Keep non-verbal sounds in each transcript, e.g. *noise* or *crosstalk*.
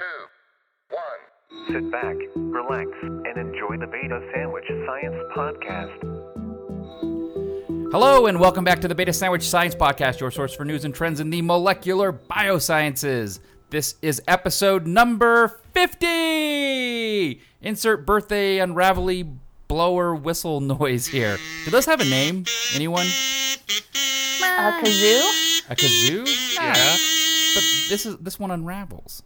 two, one. Sit back, relax, and enjoy the Beta Sandwich Science Podcast. Hello, and welcome back to the Beta Sandwich Science Podcast, your source for news and trends in the molecular biosciences. This is episode number 50! Insert birthday unravelly blower whistle *laughs* noise here. Do those have a name? Anyone? A kazoo? A kazoo? Yeah. But this is this one unravels.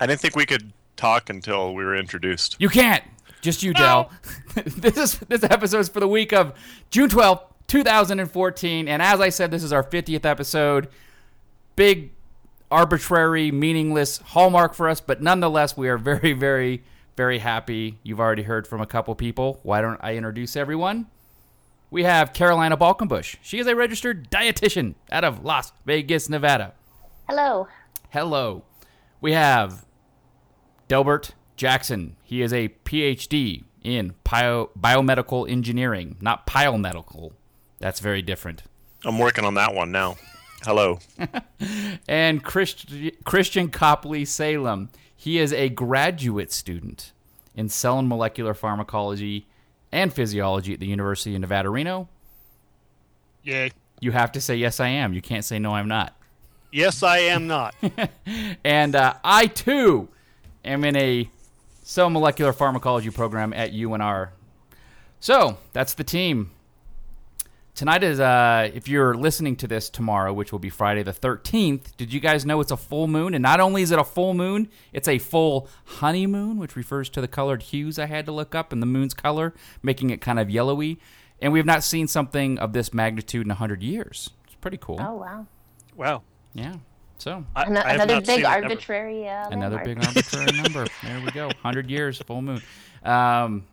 I didn't think we could talk until we were introduced. You can't. Just you, Dell. *laughs* this is this episode is for the week of June twelfth, two thousand and fourteen, and as I said, this is our fiftieth episode. Big, arbitrary, meaningless hallmark for us, but nonetheless, we are very, very, very happy. You've already heard from a couple people. Why don't I introduce everyone? We have Carolina Balkenbush. She is a registered dietitian out of Las Vegas, Nevada. Hello. Hello. We have Delbert Jackson. He is a PhD in bio- biomedical engineering, not biomedical. That's very different. I'm working on that one now. Hello. *laughs* And Christ- Christian Copley Salem. He is a graduate student in cell and molecular pharmacology and physiology at the University of Nevada, Reno. Yay. You have to say, yes, I am. You can't say, no, I'm not. Yes, I am not. *laughs* And uh, I too am in a cell molecular pharmacology program at UNR. So that's the team. Tonight is, uh, if you're listening to this tomorrow, which will be Friday the 13th, did you guys know it's a full moon? And not only is it a full moon, it's a full honeymoon, which refers to the colored hues I had to look up and the moon's color, making it kind of yellowy. And we have not seen something of this magnitude in 100 years. It's pretty cool. Oh wow. Wow. Yeah. So I, Ano- I another big arbitrary. Uh, Another big arbitrary number. There we go. 100 years, full moon. Um,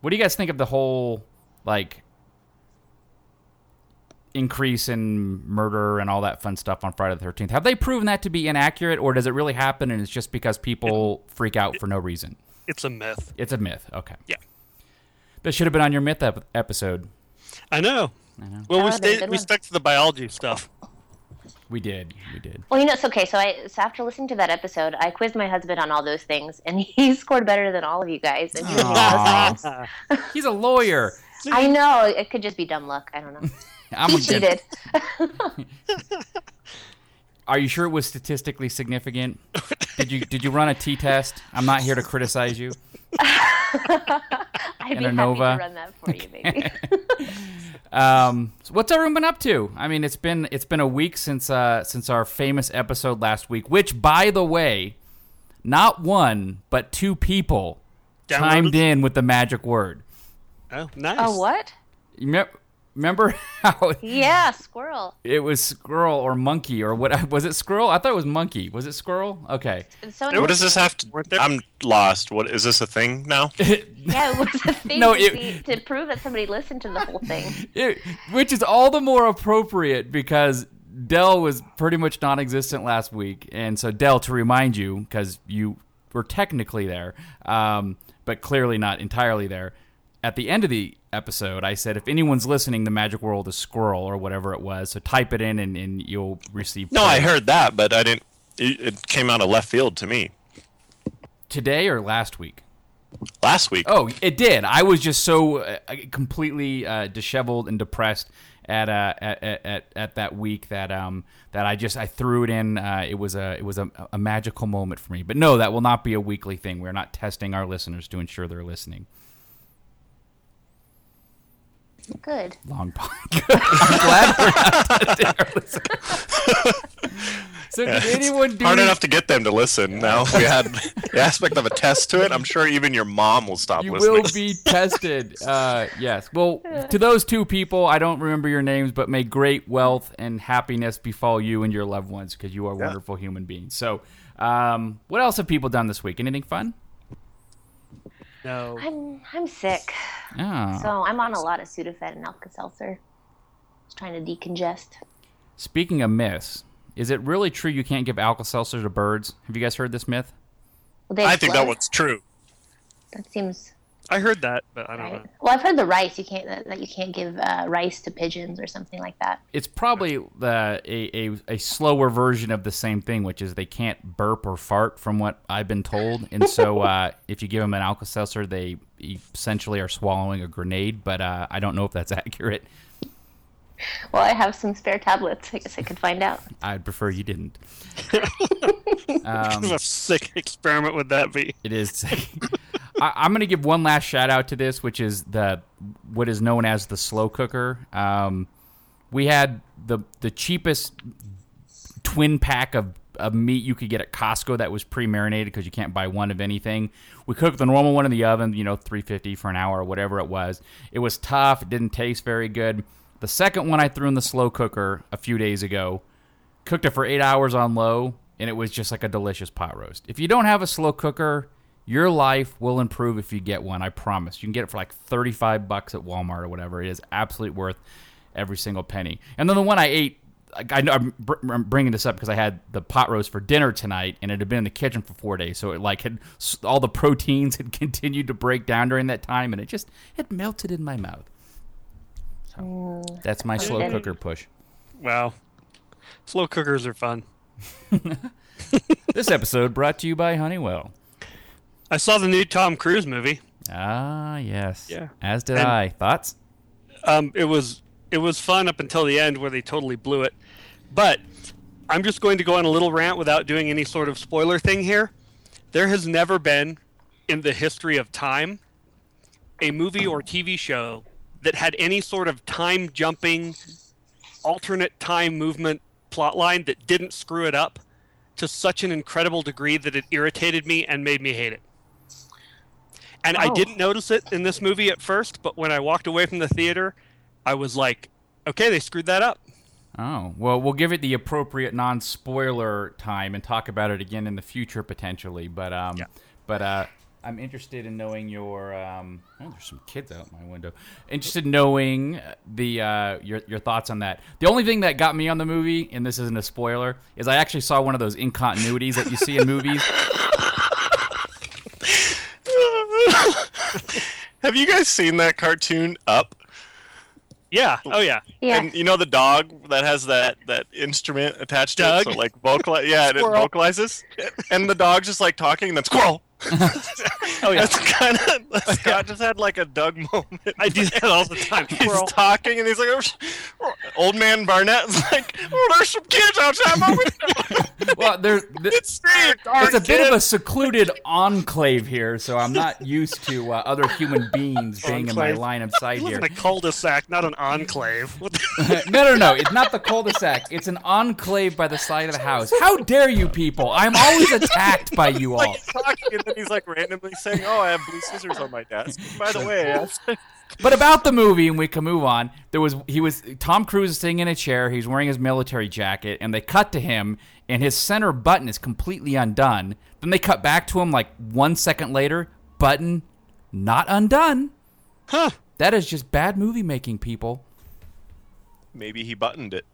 what do you guys think of the whole, like, increase in murder and all that fun stuff on Friday the 13th? Have they proven that to be inaccurate, or does it really happen and it's just because people freak out for no reason? It's a myth. It's a myth. Okay. Yeah. That should have been on your myth ep- episode. I know. I know. Well, Oh, we that'd be a stayed. We stuck to the biology stuff. We did. We did. Well, you know, it's okay. So I, so after listening to that episode, I quizzed my husband on all those things, and *laughs* he scored better than all of you guys. And he was Aw. *laughs* He's a lawyer. I know it could just be dumb luck. I don't know. *laughs* I'm He cheated. Are you sure it was statistically significant? Did you did you run a T test? I'm not here to criticize you. *laughs* I'd And be a happy to run that for you, baby. *laughs* Um, so what's everyone been up to? I mean, it's been it's been a week since uh, since our famous episode last week, which, by the way, not one but two people Downloaded? chimed in with the magic word. Oh, nice. oh, what? You me- remember *laughs* how Yeah, squirrel. it was squirrel or monkey or what? *laughs* Was it squirrel? I thought it was monkey. Was it squirrel? Okay. So What does this have to? I'm lost. What is this a thing now? *laughs* Yeah, it was a thing No, to, it- see, to prove that somebody listened to the whole thing. It, which is all the more appropriate because Dell was pretty much non-existent last week, and so Dell, to remind you, because you were technically there, um, but clearly not entirely there. At the end of the episode, I said, if anyone's listening, the magic world is squirrel or whatever it was. So type it in, and, and you'll receive. No, I heard that, but I didn't. It, it came out of left field to me today or last week. last week. Oh, it did. I was just so uh, completely uh, disheveled and depressed at, uh, at at at that week that um that I just I threw it in. Uh, it was a it was a, a magical moment for me. But no, that will not be a weekly thing. We're not testing our listeners to ensure they're listening. Good. Long podcast. *laughs* I'm glad we're not testing our listeners. so did anyone do Hard any- enough to get them to listen. Now, we had *laughs* the aspect of a test to it, I'm sure even your mom will stop You listening. will be tested. *laughs* Uh, yes. Well, to those two people, I don't remember your names, but may great wealth and happiness befall you and your loved ones because you are wonderful human beings. So, um, what else have people done this week? Anything fun? No. I'm I'm sick, Oh. so I'm on a lot of Sudafed and Alka-Seltzer. Just trying to decongest. Speaking of myths, is it really true you can't give Alka-Seltzer to birds? Have you guys heard this myth? Well, I think that one's true. That seems I heard that, but I don't Right. know. Well, I've heard the rice. You can't that, that you can't give uh, rice to pigeons or something like that. It's probably the a, a, a slower version of the same thing, which is they can't burp or fart, from what I've been told. And so, *laughs* uh, if you give them an Alka Seltzer, they essentially are swallowing a grenade. But uh, I don't know if that's *laughs* accurate. Well, I have some spare tablets. I guess I could find out. *laughs* I'd prefer you didn't. What a sick experiment would that be? It is. I, I'm going to give one last shout out to this, which is the what is known as the slow cooker. Um, we had the the cheapest twin pack of, of meat you could get at Costco that was pre marinated because you can't buy one of anything. We cooked the normal one in the oven, you know, 350 for an hour or whatever it was. It was tough. It didn't taste very good. The second one I threw in the slow cooker a few days ago, cooked it for eight hours on low, and it was just like a delicious pot roast. If you don't have a slow cooker, your life will improve if you get one. I promise. You can get it for like thirty-five bucks at Walmart or whatever. It is absolutely worth every single penny. And then the one I ate, I know I'm, bringing this up because I had the pot roast for dinner tonight, and it had been in the kitchen for four days, so it like had all the proteins *laughs* had continued to break down during that time, and it just it melted in my mouth. So mm. that's my slow Okay. cooker push. Wow. Slow cookers are fun. *laughs* This episode brought to you by Honeywell. I saw the new Tom Cruise movie. Ah, yes. Yeah. As did And- I. Thoughts? Um, it was it was fun up until the end where they totally blew it. But I'm just going to go on a little rant without doing any sort of spoiler thing here. There has never been in the history of time a movie or TV show that had any sort of time jumping alternate time movement plotline that didn't screw it up to such an incredible degree that it irritated me and made me hate it. And I Oh. didn't notice it in this movie at first, but when I walked away from the theater, I was like, okay, they screwed that up. Oh, well, we'll give it the appropriate non-spoiler time and talk about it again in the future potentially. But um, but uh, I'm interested in knowing your um. Oh, there's some kids out my window. Interested in knowing the uh your your thoughts on that. The only thing that got me on the movie, and this isn't a spoiler, is I actually saw one of those incontinuities that you see in movies. Have you guys seen that cartoon Up? Yeah. Oh, yeah. Yeah. And you know the dog that has that that instrument attached to it, so like vocalize, yeah, and it vocalizes, and the dog's just like talking, and then squirrel. *laughs* Oh, yeah. That's kind of Scott just had like a Dug moment. I do that all the time. He's Squirrel. talking, and he's like, "Oh, "Old man Barnett's like, oh, there's some kids outside my window." *laughs* well, there. th- it's it's a bit of a secluded enclave here, so I'm not used to uh, other human beings being in my line of sight here. in a cul-de-sac, not an enclave. *laughs* No, no, no. It's not the cul-de-sac. It's an enclave by the side of the house. How dare you people? I'm always attacked by you all. Like he's talking, and then he's like randomly saying, "Oh, I have blue scissors on my desk." By the way, But about the movie, and we can move on. There was he was Tom Cruise is sitting in a chair. He's wearing his military jacket, and they cut to him, and his center button is completely undone. Then they cut back to him like one second later, button not undone. huh. That is just bad movie making, people. maybe he buttoned it.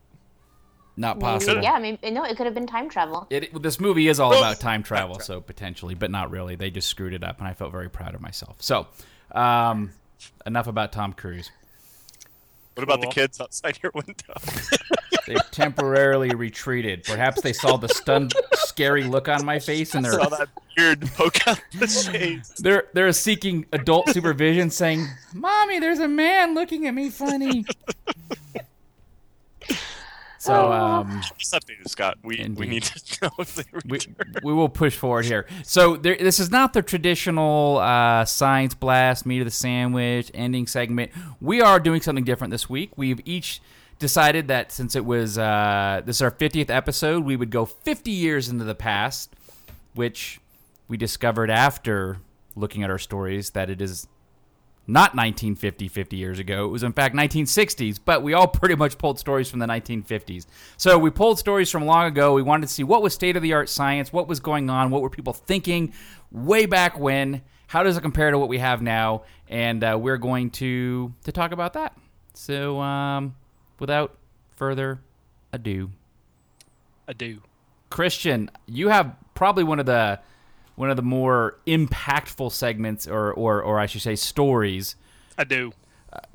Not Maybe- possible. yeah, maybe, no, it could have been time travel. It, this movie is all about time travel, so potentially, but not really. They just screwed it up, and I felt very proud of myself. So, um, enough about Tom Cruise. What about Cool. the kids outside your window? *laughs* They've temporarily retreated. Perhaps they saw the stunned, scary look on my face, and they're Saw that beard poke out the shades. they're they're seeking adult supervision, saying, "Mommy, there's a man looking at me funny." *laughs* So, um, What's up, Scott? We we need to *laughs* know if they we, we will push forward here. So there, this is not the traditional uh, science blast, meat of the sandwich, ending segment. We are doing something different this week. We've each decided that since it was uh, this is our 50th episode, we would go 50 years into the past, which we discovered after looking at our stories that it is not 1950, 50 years ago. It was, in fact, 1960s, but we all *laughs* pretty much pulled stories from the 1950s. So we pulled stories from long ago. We wanted to see what was state of the art science, what was going on, what were people thinking way back when, how does it compare to what we have now, and uh, we're going to, to talk about that. So um, without further ado, ado. Christian, you have probably one of the one of the more impactful segments, or or or I should say, stories, I do.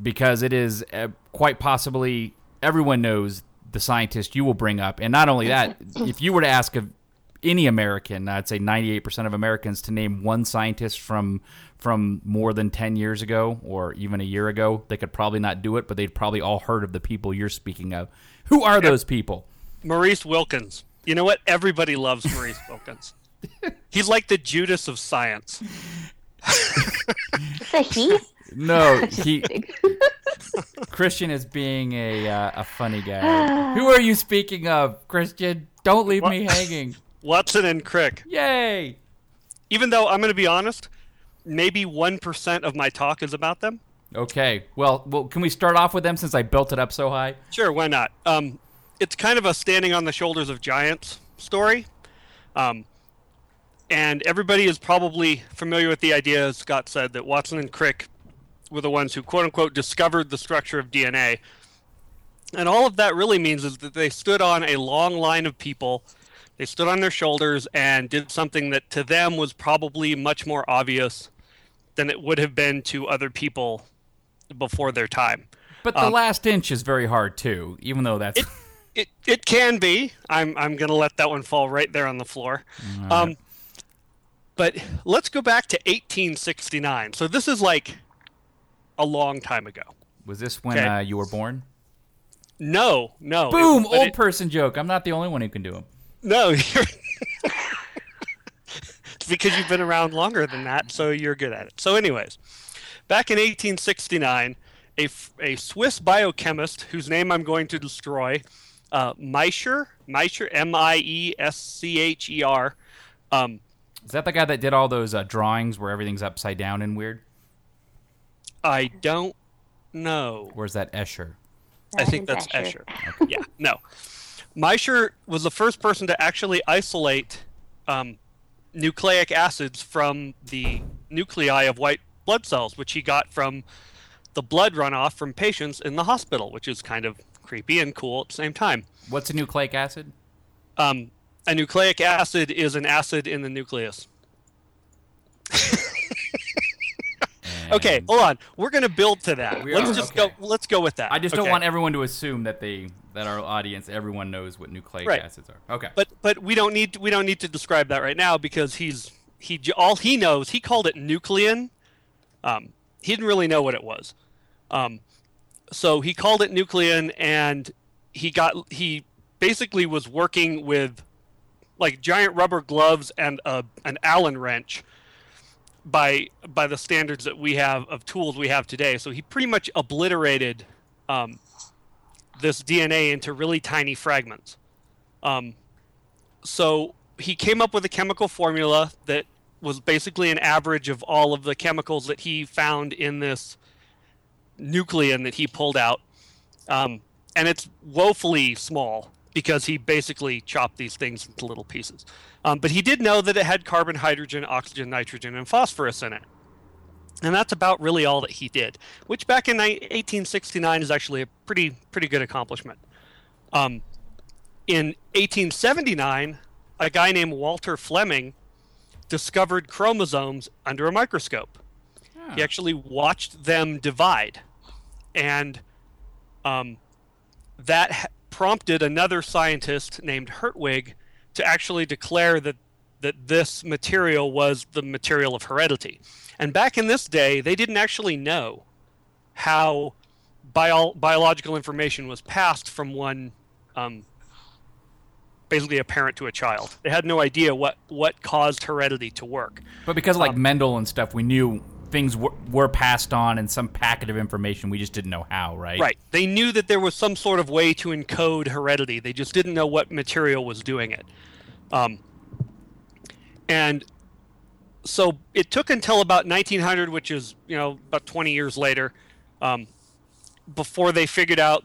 because it is uh, quite possibly everyone knows the scientist you will bring up, and not only that, *laughs* if you were to ask of any American, I'd say 98% of Americans to name one scientist from from more than 10 years ago or even a year ago, they could probably not do it, but they'd probably all heard of the people you're speaking of. Who are those people? Maurice Wilkins. You know what? Everybody loves Maurice *laughs* Wilkins. He's like the Judas of science. It's a he. No, *laughs* he *laughs* Christian is being a uh, a funny guy. *sighs* Who are you speaking of, Christian? Don't leave me hanging. *laughs* Watson and Crick. Yay! Even though I'm going to be honest, maybe 1% of my talk is about them. Okay. Well, well, can we start off with them since I built it up so high? Sure, why not? Um, it's kind of a standing on the shoulders of giants story. Um, and everybody is probably familiar with the idea, as Scott said, that Watson and Crick were the ones who, quote unquote, discovered the structure of DNA. And all of that really means is that they stood on a long line of people. They stood on their shoulders and did something that to them was probably much more obvious than it would have been to other people before their time. But the last inch is very hard too, even though that's Um, It it, it can be. I'm I'm gonna let that one fall right there on the floor. Um, but let's go back to 1869. So this is like a long time ago. was this when Okay. uh, you were born? No, no. Boom! but old it- person joke. I'm not the only one who can do them. No, *laughs* you're. *laughs* because you've been around longer than that, so you're good at it. So, anyways, back in 1869, a, a Swiss biochemist whose name I'm going to destroy, uh, Miescher, Miescher, M I E S C H E R, um, Is that the guy that did all those uh, drawings where everything's upside down and weird? I don't know. Where's that Escher? I think that's Escher. yeah, no. Miescher was the first person to actually isolate um, nucleic acids from the nuclei of white blood cells, which he got from the blood runoff from patients in the hospital, which is kind of creepy and cool at the same time. What's a nucleic acid? Um, a nucleic acid is an acid in the nucleus. *laughs* Okay, hold on. We're gonna build to that. We let's are, just okay. go. Let's go with that. I just don't want everyone to assume that they that our audience, everyone knows what nucleic Right. acids are. Okay. But but we don't need we don't need to describe that right now because he's he all he knows he called it nuclein. Um, he didn't really know what it was. Um, so he called it nuclein, and he got he basically was working with like giant rubber gloves and a, an Allen wrench by by the standards that we have of tools we have today. So he pretty much obliterated um, this DNA into really tiny fragments. Um, so he came up with a chemical formula that was basically an average of all of the chemicals that he found in this nuclein that he pulled out. Um, and it's woefully small because he basically chopped these things into little pieces. Um, but he did know that it had carbon, hydrogen, oxygen, nitrogen, and phosphorus in it. And that's about really all that he did, which back in 1869 is actually a pretty pretty good accomplishment. Um, in 1879, a guy named Walter Flemming discovered chromosomes under a microscope. He actually watched them divide, and um, that ha- prompted another scientist named Hertwig to actually declare that that this material was the material of heredity. And back in this day, they didn't actually know how bio- biological information was passed from one, um, basically a parent to a child. They had no idea what, what caused heredity to work. But because of, like Um, Mendel and stuff, we knew things were, were passed on in some packet of information. We just didn't know how, right? Right. They knew that there was some sort of way to encode heredity. They just didn't know what material was doing it. Um, and so it took until about 1900, which is you know about 20 years later, um, before they figured out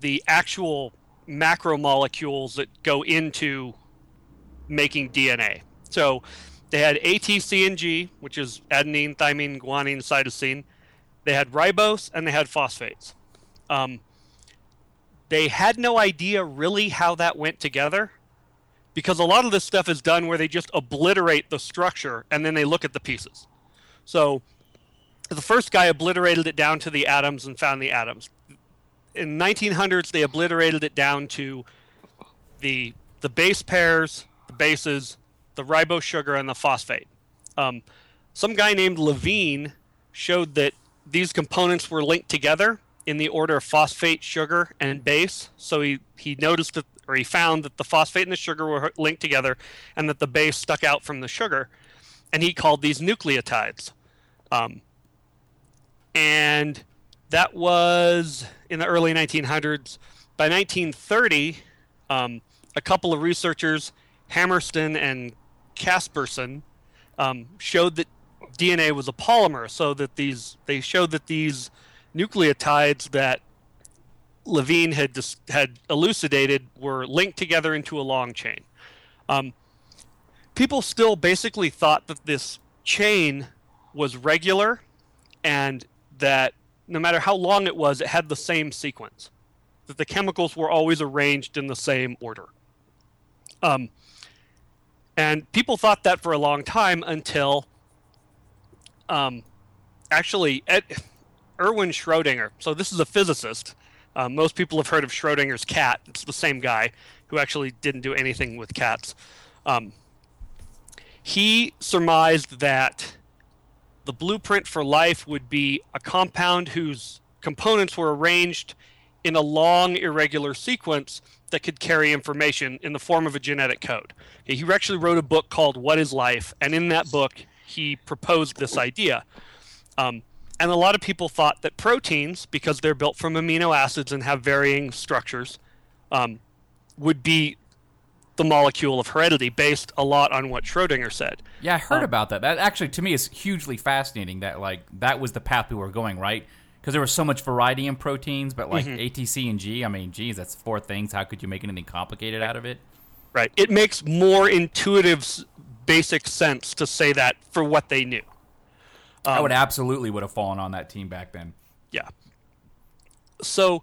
the actual macromolecules that go into making DNA. So they had A, T, C, and G, which is adenine, thymine, guanine, cytosine. They had ribose and they had phosphates. Um, they had no idea really how that went together because a lot of this stuff is done where they just obliterate the structure and then they look at the pieces. So the first guy obliterated it down to the atoms and found the atoms. In 1900s, they obliterated it down to the the base pairs, the bases, the ribose sugar, and the phosphate. Um, some guy named Levene showed that these components were linked together in the order of phosphate, sugar, and base. So he, he noticed that, or he found that the phosphate and the sugar were linked together and that the base stuck out from the sugar. And he called these nucleotides. Um, and that was in the early 1900s. By 1930, um, a couple of researchers, Hammarsten and Caspersson, um, showed that DNA was a polymer, so that these they showed that these nucleotides that Levene had dis- had elucidated were linked together into a long chain. Um, people still basically thought that this chain was regular, and that no matter how long it was, it had the same sequence. That the chemicals were always arranged in the same order. Um, and people thought that for a long time until um, actually Ed, Erwin Schrodinger. So this is a physicist. Uh, most people have heard of Schrodinger's cat. It's the same guy who actually didn't do anything with cats. Um, he surmised that the blueprint for life would be a compound whose components were arranged in a long, irregular sequence that could carry information in the form of a genetic code. He actually wrote a book called What is Life, and in that book, he proposed this idea. Um, and a lot of people thought that proteins, because they're built from amino acids and have varying structures, um, would be the molecule of heredity based a lot on what Schrodinger said. Yeah, I heard Um, about that. That actually, to me, is hugely fascinating. That like that was the path we were going, right? Because there was so much variety in proteins, but like Mm-hmm. ATC and G, I mean, geez, that's four things. How could you make anything complicated out of it? Right. It makes more intuitive, basic sense to say that for what they knew. I Um, would absolutely would have fallen on that team back then. Yeah. So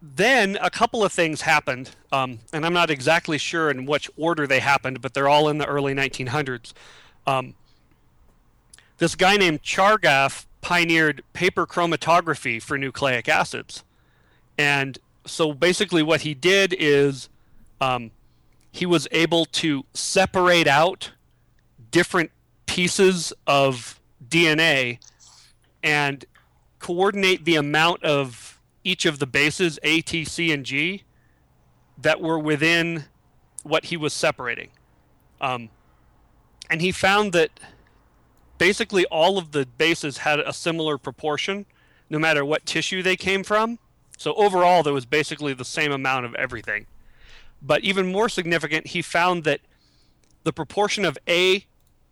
then a couple of things happened, um, and I'm not exactly sure in which order they happened, but they're all in the early 1900s. Um, this guy named Chargaff pioneered paper chromatography for nucleic acids. And so basically, what he did is um, he was able to separate out different pieces of DNA and coordinate the amount of each of the bases A, T, C, and G that were within what he was separating. Um, and he found that basically all of the bases had a similar proportion, no matter what tissue they came from. So overall, there was basically the same amount of everything. But even more significant, he found that the proportion of A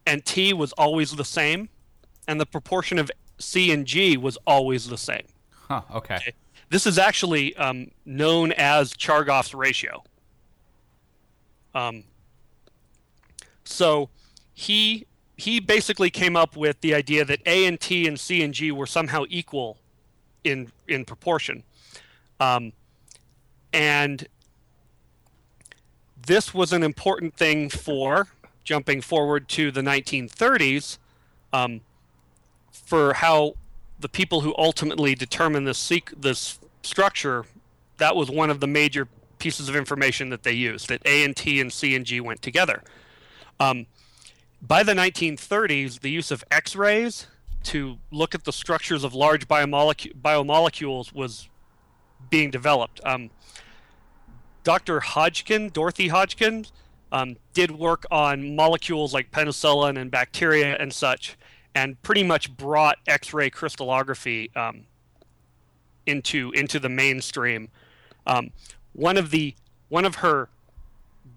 and T was always the same, and the proportion of C and G was always the same. Huh. Okay. This is actually um, known as Chargaff's ratio. Um, so he he basically came up with the idea that A and T and C and G were somehow equal in in proportion, um, and this was an important thing for jumping forward to the 1930s um, for how the people who ultimately determined this seq- this structure that was one of the major pieces of information that they used that A and T and C and G went together. Um, by the 1930s, the use of X-rays to look at the structures of large biomolecu- biomolecules was being developed. Um, Dr. Hodgkin, Dorothy Hodgkin, um, did work on molecules like penicillin and bacteria and such, and pretty much brought X-ray crystallography um, into into the mainstream. Um, one of the one of her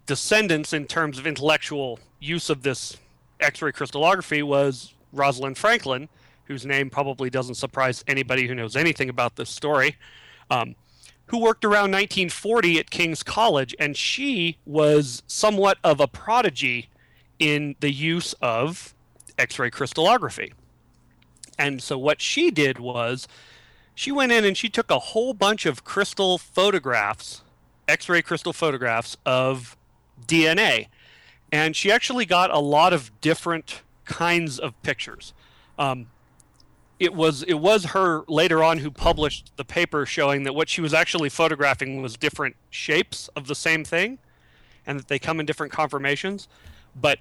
descendants in terms of intellectual use of this X-ray crystallography was Rosalind Franklin, whose name probably doesn't surprise anybody who knows anything about this story. Um, who worked around 1940 at King's College, and she was somewhat of a prodigy in the use of X ray crystallography. And so, what she did was she went in and she took a whole bunch of crystal photographs, X ray crystal photographs of DNA, and she actually got a lot of different kinds of pictures. Um, it was it was her later on who published the paper showing that what she was actually photographing was different shapes of the same thing, and that they come in different conformations. But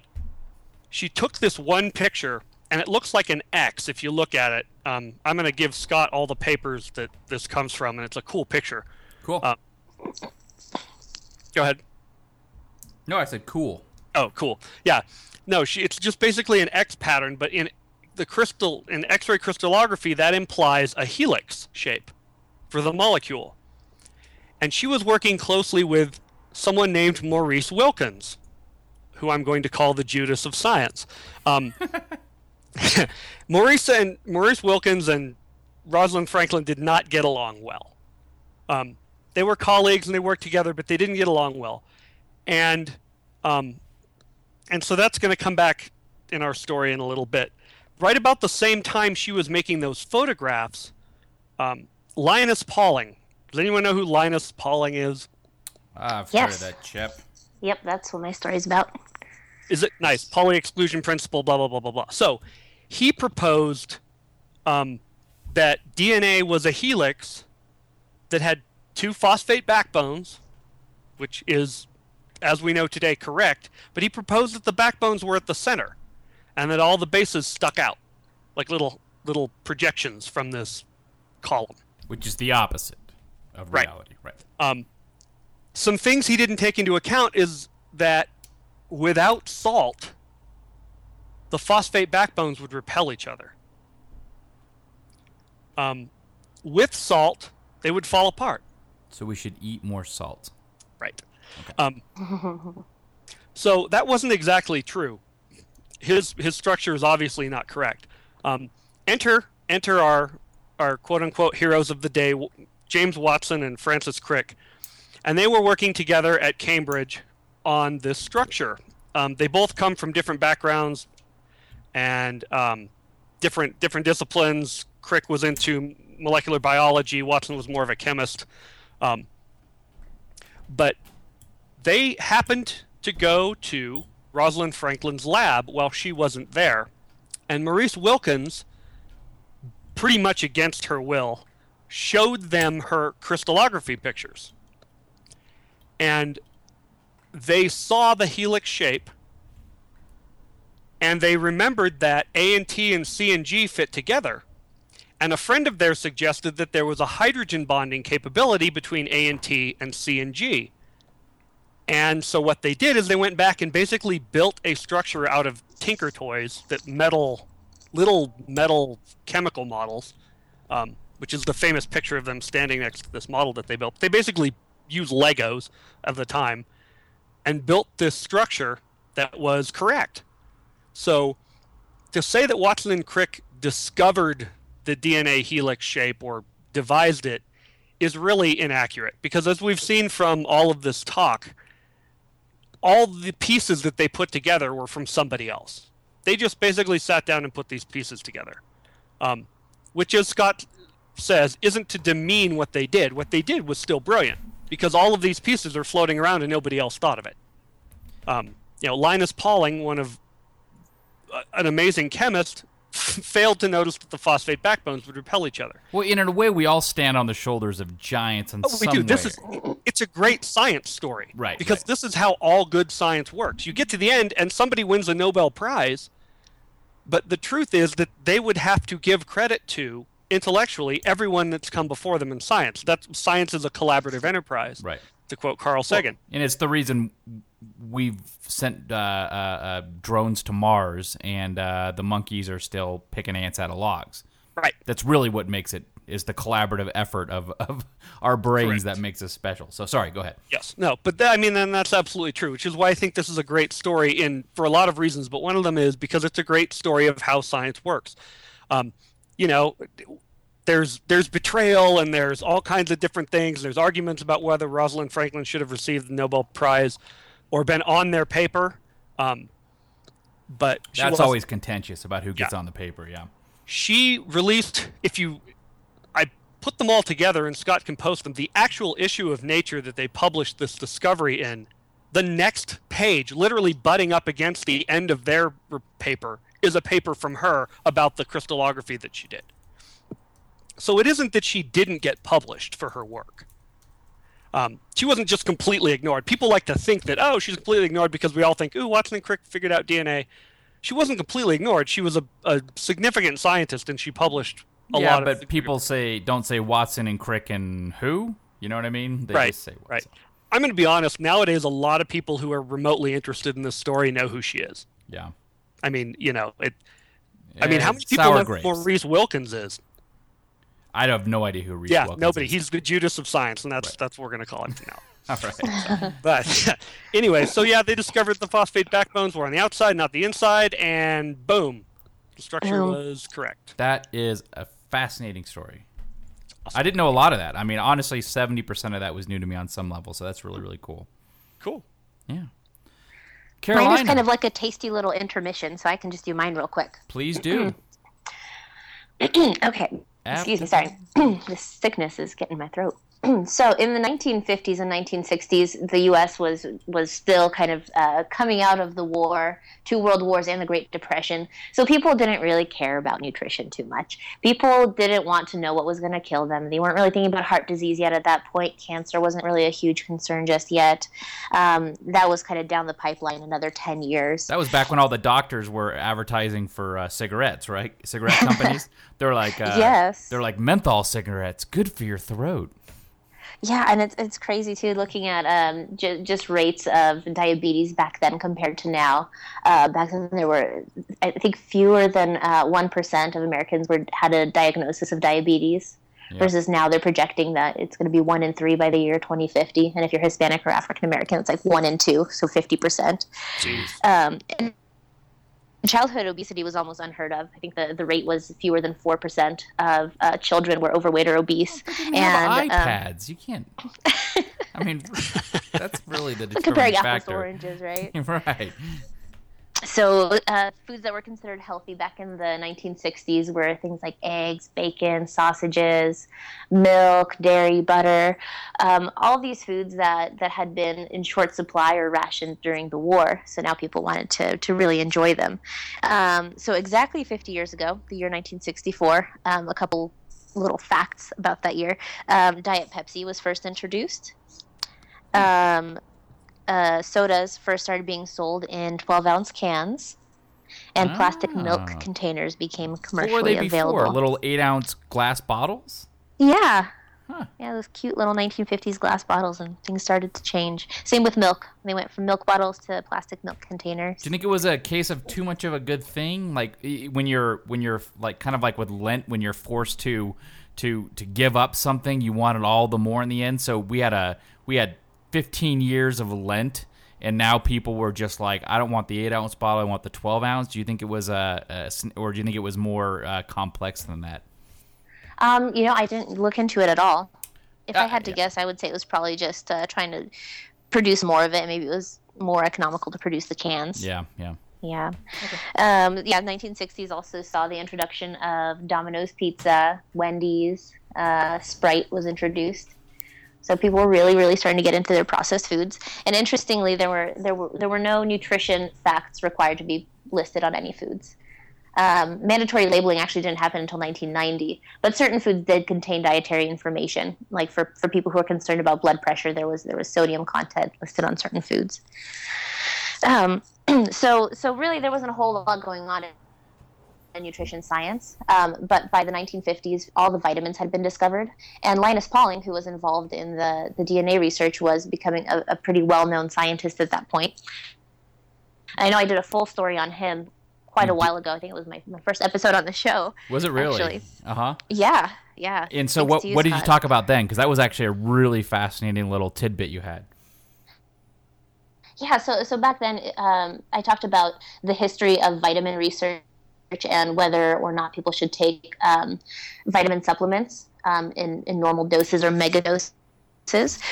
she took this one picture, and it looks like an X if you look at it. Um, I'm going to give Scott all the papers that this comes from, and it's a cool picture. Cool. Uh, Go ahead. no, I said cool. Oh, cool. Yeah. No, she, it's just basically an X pattern, but in the crystal in X-ray crystallography, that implies a helix shape for the molecule. And she was working closely with someone named Maurice Wilkins, who I'm going to call the Judas of science. Um, *laughs* Maurice and Maurice Wilkins and Rosalind Franklin did not get along well. Um, they were colleagues and they worked together, but they didn't get along well. And um, and so that's going to come back in our story in a little bit. Right about the same time she was making those photographs, um, Linus Pauling. Does anyone know who Linus Pauling is? Ah, I've heard Yes. of that chip. Yep, that's what my story's about. Is it nice? Pauli exclusion principle, blah blah blah blah blah. So, he proposed um, that DNA was a helix that had two phosphate backbones, which is, as we know today, correct. But he proposed that the backbones were at the center, and that all the bases stuck out, like little little projections from this column. Which is the opposite of reality, Right. Right. Um, some things he didn't take into account is that without salt, the phosphate backbones would repel each other. Um, with salt, they would fall apart. So we should eat more salt. Right. Um, so that wasn't exactly true. His his structure is obviously not correct. Um, enter enter our our quote unquote heroes of the day, James Watson and Francis Crick, and they were working together at Cambridge on this structure. Um, they both come from different backgrounds and um, different different disciplines. Crick was into molecular biology. Watson was more of a chemist. Um, but they happened to go to Rosalind Franklin's lab while she wasn't there. And Maurice Wilkins, pretty much against her will, showed them her crystallography pictures. And they saw the helix shape and they remembered that A and T and C and G fit together. And a friend of theirs suggested that there was a hydrogen bonding capability between A and T and C and G. And so what they did is they went back and basically built a structure out of Tinker Toys that metal, little metal chemical models, um, which is the famous picture of them standing next to this model that they built. They basically used Legos of the time and built this structure that was correct. So to say that Watson and Crick discovered the DNA helix shape or devised it is really inaccurate because as we've seen from all of this talk, all the pieces that they put together were from somebody else. They just basically sat down and put these pieces together. Um, which, as Scott says, isn't to demean what they did. What they did was still brilliant because all of these pieces are floating around and nobody else thought of it. Um, you know, Linus Pauling, one of uh, an amazing chemist, failed to notice that the phosphate backbones would repel each other. Well, in a way, we all stand on the shoulders of giants and. Oh, we do. This way. is it's a great science story. Right, Because right. this is how all good science works. You get to the end and somebody wins a Nobel Prize, but the truth is that they would have to give credit to intellectually everyone that's come before them in science. That science is a collaborative enterprise. Right. To quote Carl Sagan. And it's the reason we've sent uh, uh, uh, drones to Mars, and uh, the monkeys are still picking ants out of logs. Right. That's really what makes it is the collaborative effort of, of our brains Correct. that makes us special. So sorry, go ahead. Yes. No, but that, I mean, then that's absolutely true, which is why I think this is a great story in for a lot of reasons. But one of them is because it's a great story of how science works. Um, you know, there's there's betrayal and there's all kinds of different things. There's arguments about whether Rosalind Franklin should have received the Nobel Prize or been on their paper. Um, but she That's always contentious about who gets Yeah. on the paper. Yeah. she released if you i put them all together and scott can post them the actual issue of nature that they published this discovery in the next page, literally butting up against the end of their paper, is a paper from her about the crystallography that she did. So it isn't that she didn't get published for her work. Um, she wasn't just completely ignored. People like to think that, oh, she's completely ignored because we all think, ooh, Watson and Crick figured out DNA. She wasn't completely ignored. She was a, a significant scientist and she published a yeah, lot but of people say don't say Watson and Crick and who? You know what I mean? They Right, just say Watson. right. I'm going to be honest. Nowadays, a lot of people who are remotely interested in this story know who she is. Yeah. I mean, you know, it. I mean, how many people know who. Maurice Wilkins is? I have no idea who Reese yeah, Wilkins nobody. is. He's the Judas of science, and that's that's what we're going to call him now. *laughs* All right. *laughs* But *laughs* anyway, so yeah, they discovered the phosphate backbones were on the outside, not the inside, and boom, the structure Oh. was correct. That is a fascinating story. I didn't know a lot of that. I mean, honestly, seventy percent of that was new to me on some level, so that's really really cool. Cool. Yeah. Mine is kind of like a tasty little intermission, so I can just do mine real quick. please do. *clears throat* okay. Excuse me, sorry. this *clears throat* sickness is getting in my throat. *clears throat* so, in the 1950s and 1960s, the U.S. was was still kind of uh, coming out of the war, two world wars, and the Great Depression. So, people didn't really care about nutrition too much. People didn't want to know what was going to kill them. They weren't really thinking about heart disease yet at that point. Cancer wasn't really a huge concern just yet. Um, that was kind of down the pipeline another 10 years. That was back when all the doctors were advertising for uh, cigarettes, right? Cigarette companies. *laughs* They're like, uh, Yes. They're like menthol cigarettes, good for your throat. Yeah, and it's it's crazy too looking at um, j- just rates of diabetes back then compared to now. Uh, back then, there were I think fewer than uh, one of Americans were had a diagnosis of diabetes. Versus now, they're projecting that it's going to be one in three by the year 2050, and if you're Hispanic or African American, it's like one in two, so 50 percent. Um, and childhood obesity was almost unheard of. I think the, the rate was fewer than four percent of uh, children were overweight or obese. Have And um, iPads. you can't. *laughs* I mean, *laughs* that's really the difference. comparing apples factor. to oranges, right? *laughs* right. So, uh, foods that were considered healthy back in the 1960s were things like eggs, bacon, sausages, milk, dairy, butter. Um, all these foods that, that had been in short supply or rationed during the war. So now people wanted to, to really enjoy them. Um, so, exactly 50 years ago, the year 1964, um, a couple little facts about that year um, Diet Pepsi was first introduced. Uh, sodas first started being sold in 12 ounce cans, and plastic milk Ah. containers became commercially they before? available. Little eight ounce glass bottles? Yeah. Huh. Yeah, those cute little 1950s glass bottles, and things started to change. Same with milk. They went from milk bottles to plastic milk containers. Do you think it was a case of too much of a good thing? Like when you're when you're like kind of like with Lent when you're forced to to to give up something, you want it all the more in the end. So we had a we had 15 years of Lent, and now people were just like, I don't want the eight ounce bottle, I want the 12 ounce. Do you think it was a, a s- or do you think it was more uh, complex than that? Um, you know, I didn't look into it at all. If I Ah, had to yeah. guess, I would say it was probably just uh, trying to produce more of it. Maybe it was more economical to produce the cans. Yeah, yeah. Yeah. Um, yeah, 1960s also saw the introduction of Domino's Pizza, Wendy's, uh, Sprite was introduced. So people were really, really starting to get into their processed foods. And interestingly, there were there were there were no nutrition facts required to be listed on any foods. Um, mandatory labeling actually didn't happen until 1990, but certain foods did contain dietary information. Like for, for people who are concerned about blood pressure, there was there was sodium content listed on certain foods. Um, *clears throat* so so really there wasn't a whole lot going on in nutrition science um, but by the 1950s all the vitamins had been discovered and linus pauling who was involved in the, the dna research was becoming a, a pretty well-known scientist at that point i know i did a full story on him quite a while ago i think it was my, my first episode on the show Was it really? Uh huh. yeah yeah And so, Thanks what what did you talk about then? Because that was actually a really fascinating little tidbit you had. Yeah, so so back then, um, I talked about the history of vitamin research and whether or not people should take um, vitamin supplements um, in in normal doses or mega doses.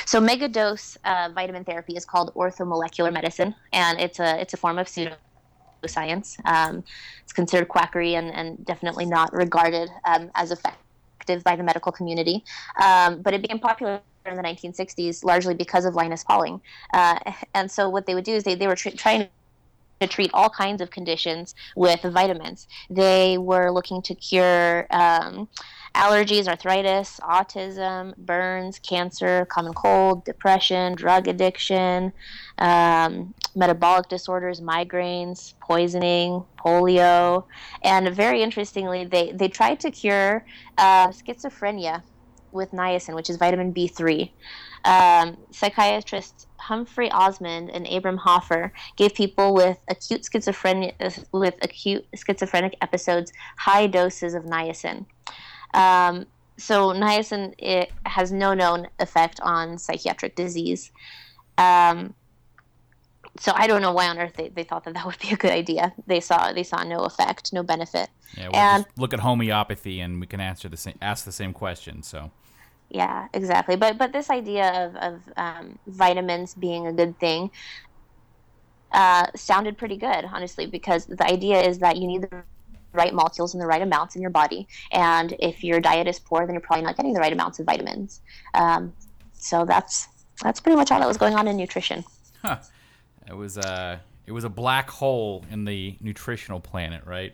So mega dose uh, vitamin therapy is called orthomolecular medicine, and it's a it's a form of pseudoscience. Um, it's considered quackery and, and definitely not regarded um, as effective by the medical community. Um, but it became popular in the 1960s, largely because of Linus Pauling. Uh, and so what they would do is they, they were tr- trying to treat all kinds of conditions with vitamins. They were looking to cure um, allergies, arthritis, autism, burns, cancer, common cold, depression, drug addiction, um, metabolic disorders, migraines, poisoning, polio, and very interestingly, they, they tried to cure uh, schizophrenia with niacin, which is vitamin B3. Um, psychiatrists Humphrey Osmond and Abram Hoffer gave people with acute schizophrenia with acute schizophrenic episodes high doses of niacin. Um, so niacin it has no known effect on psychiatric disease. Um, so I don't know why on earth they, they thought that that would be a good idea. They saw they saw no effect, no benefit. Yeah, we'll And- just look at homeopathy and we can answer the same, ask the same question. So, Yeah, exactly. But but this idea of of um, vitamins being a good thing uh, sounded pretty good, honestly, because the idea is that you need the right molecules in the right amounts in your body, and if your diet is poor, then you're probably not getting the right amounts of vitamins. Um, so that's that's pretty much all that was going on in nutrition. huh, it was uh, it was a black hole in the nutritional planet, right?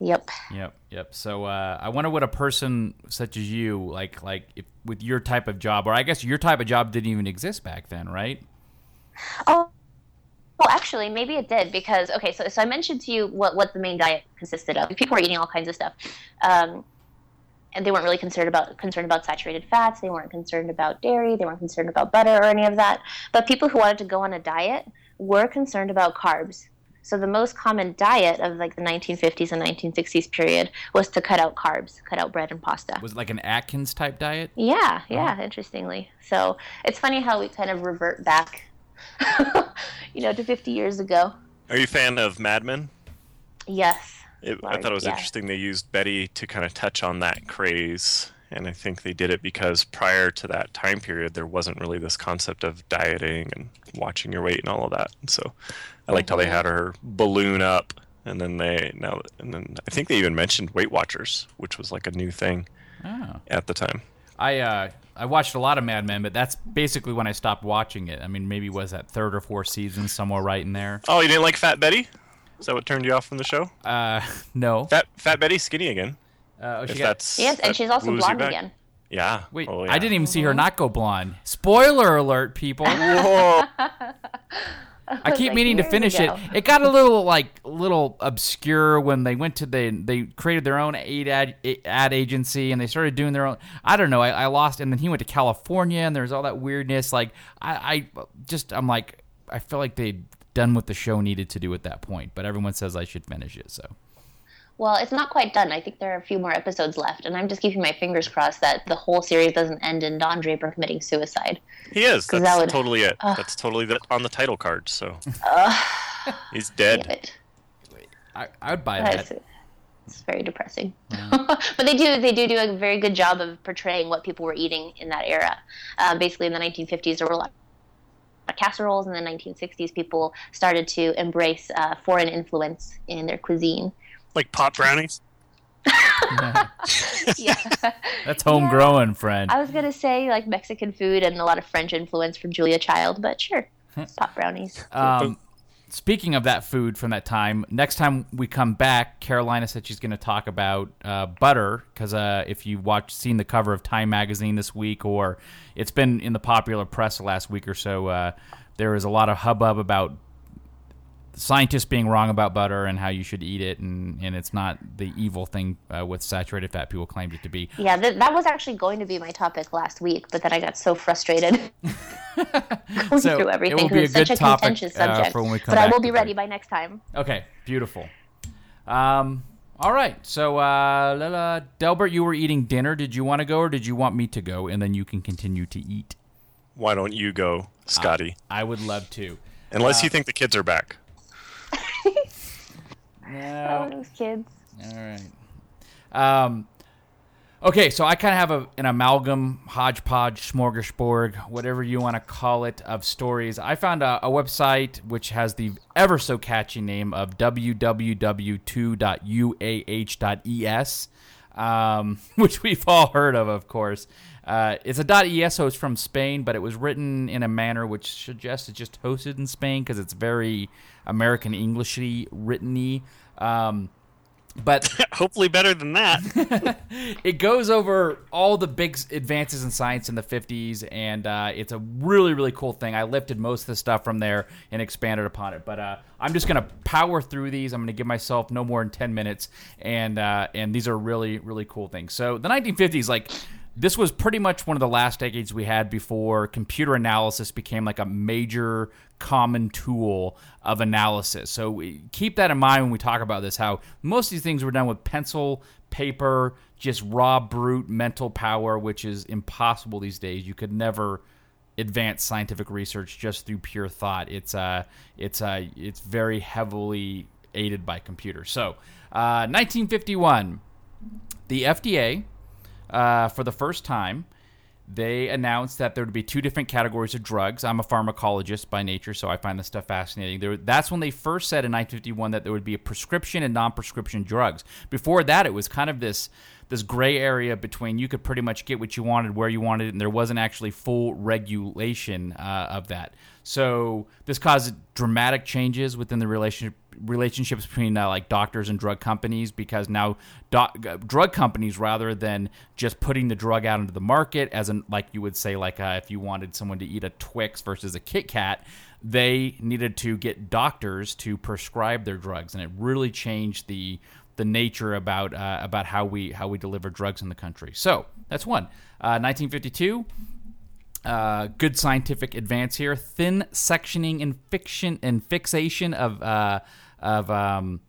Yep. Yep, yep. So uh, I wonder what a person such as you, like, like if, with your type of job, or I guess your type of job didn't even exist back then, right? Oh, well, actually, maybe it did because okay. So, so I mentioned to you what what the main diet consisted of. People were eating all kinds of stuff, um, and they weren't really concerned about concerned about saturated fats. They weren't concerned about dairy. They weren't concerned about butter or any of that. But people who wanted to go on a diet were concerned about carbs. So the most common diet of like the 1950s and 1960s period was to cut out carbs, cut out bread and pasta. Was it like an Atkins type diet? Yeah, yeah, uh-huh. interestingly. So it's funny how we kind of revert back, *laughs* you know, to 50 years ago. Are you a fan of Mad Men? Yes. It, I thought it was yeah. interesting they used Betty to kind of touch on that craze. And I think they did it because prior to that time period, there wasn't really this concept of dieting and watching your weight and all of that. And so I liked how they had her balloon up. And then they now, and then I think they even mentioned Weight Watchers, which was like a new thing Oh. at the time. I uh, I watched a lot of Mad Men, but that's basically when I stopped watching it. I mean, maybe was that third or fourth season, somewhere right in there. Oh, you didn't like Fat Betty? Is that what turned you off from the show? Uh, no. Fat Fat Betty's skinny again. Uh, oh, she If got- that's Yes, and she's also woos blonde again. Yeah. Wait, Oh, I didn't even see her not go blonde. Spoiler alert, people! Whoa. *laughs* I keep like meaning to finish ago. it. It got a little like little obscure when they went to the they created their own ad, ad agency and they started doing their own. I don't know. I, I lost, and then he went to California and there's all that weirdness. Like I, I just I'm like I feel like they'd done what the show needed to do at that point, but everyone says I should finish it. So Well, it's not quite done. I think there are a few more episodes left, and I'm just keeping my fingers crossed that the whole series doesn't end in Don Draper committing suicide. He is. 'Cause That's that would- totally it. Ugh. That's totally the, on the title card. So Ugh, he's dead. it. I, I would buy It's, that. it's very depressing. *laughs* but they do they do do a very good job of portraying what people were eating in that era. Uh, basically, in the 1950s, there were a lot of casseroles. In the 1960s, people started to embrace uh, foreign influence in their cuisine. Like pot brownies. *laughs* Yeah. *laughs* That's homegrown, friend. I was gonna say like Mexican food and a lot of French influence from Julia Child, but sure, *laughs* pot brownies. Um, speaking of that food from that time, next time we come back, Carolina said she's going to talk about uh, butter because uh, if you watch, seen the cover of Time magazine this week, or it's been in the popular press the last week or so, uh, there is a lot of hubbub about scientists being wrong about butter and how you should eat it, and, and it's not the evil thing uh, with saturated fat people claimed it to be. Yeah, th- that was actually going to be my topic last week, but then I got so frustrated *laughs* going So, through it everything will be because a it's good such a topic, contentious uh, subject. for when we come but I will be ready that. by next time. Okay, beautiful. Um, all right. So, uh, Lila, Delbert, you were eating dinner. Did you want to go, or did you want me to go, and then you can continue to eat? Why don't you go, Scotty? I would love to. Unless uh, you think the kids are back. Oh, No. those kids. All right. Um, okay, so I kind of have a, an amalgam, hodgepodge, smorgasbord, whatever you want to call it, of stories. I found a, a website which has the ever so catchy name of www.2.uah.es. um, *laughs* which we've all heard of, of course. Uh, it's a .es, so it's from Spain, but it was written in a manner which suggests it's just hosted in Spain because it's very American Englishy written-y. Um, but *laughs* Hopefully better than that. *laughs* it goes over all the big advances in science in the 50s and uh, it's a really really cool thing i lifted most of the stuff from there and expanded upon it but uh, i'm just going to power through these i'm going to give myself no more than 10 minutes and uh, and these are really really cool things so the 1950s like this was pretty much one of the last decades we had before computer analysis became like a major common tool of analysis. So keep that in mind when we talk about this how most of these things were done with pencil, paper, just raw brute mental power which is impossible these days. You could never advance scientific research just through pure thought. It's uh it's uh it's very heavily aided by computers. So, uh 1951 the FDA uh, for the first time, they announced that there would be two different categories of drugs. I'm a pharmacologist by nature, so I find this stuff fascinating. There, that's when they first said in 1951 that there would be a prescription and non-prescription drugs. Before that, it was kind of this this gray area between you could pretty much get what you wanted where you wanted it, and there wasn't actually full regulation uh, of that. So this caused dramatic changes within the relationship relationships between uh, like doctors and drug companies because now doc- uh, drug companies rather than just putting the drug out into the market as in like you would say like uh, if you wanted someone to eat a Twix versus a Kit Kat they needed to get doctors to prescribe their drugs. And it really changed the the nature about uh, about how we how we deliver drugs in the country. So that's one. Uh, 1952 uh, good scientific advance here. Thin sectioning and fiction and fixation of uh, of um,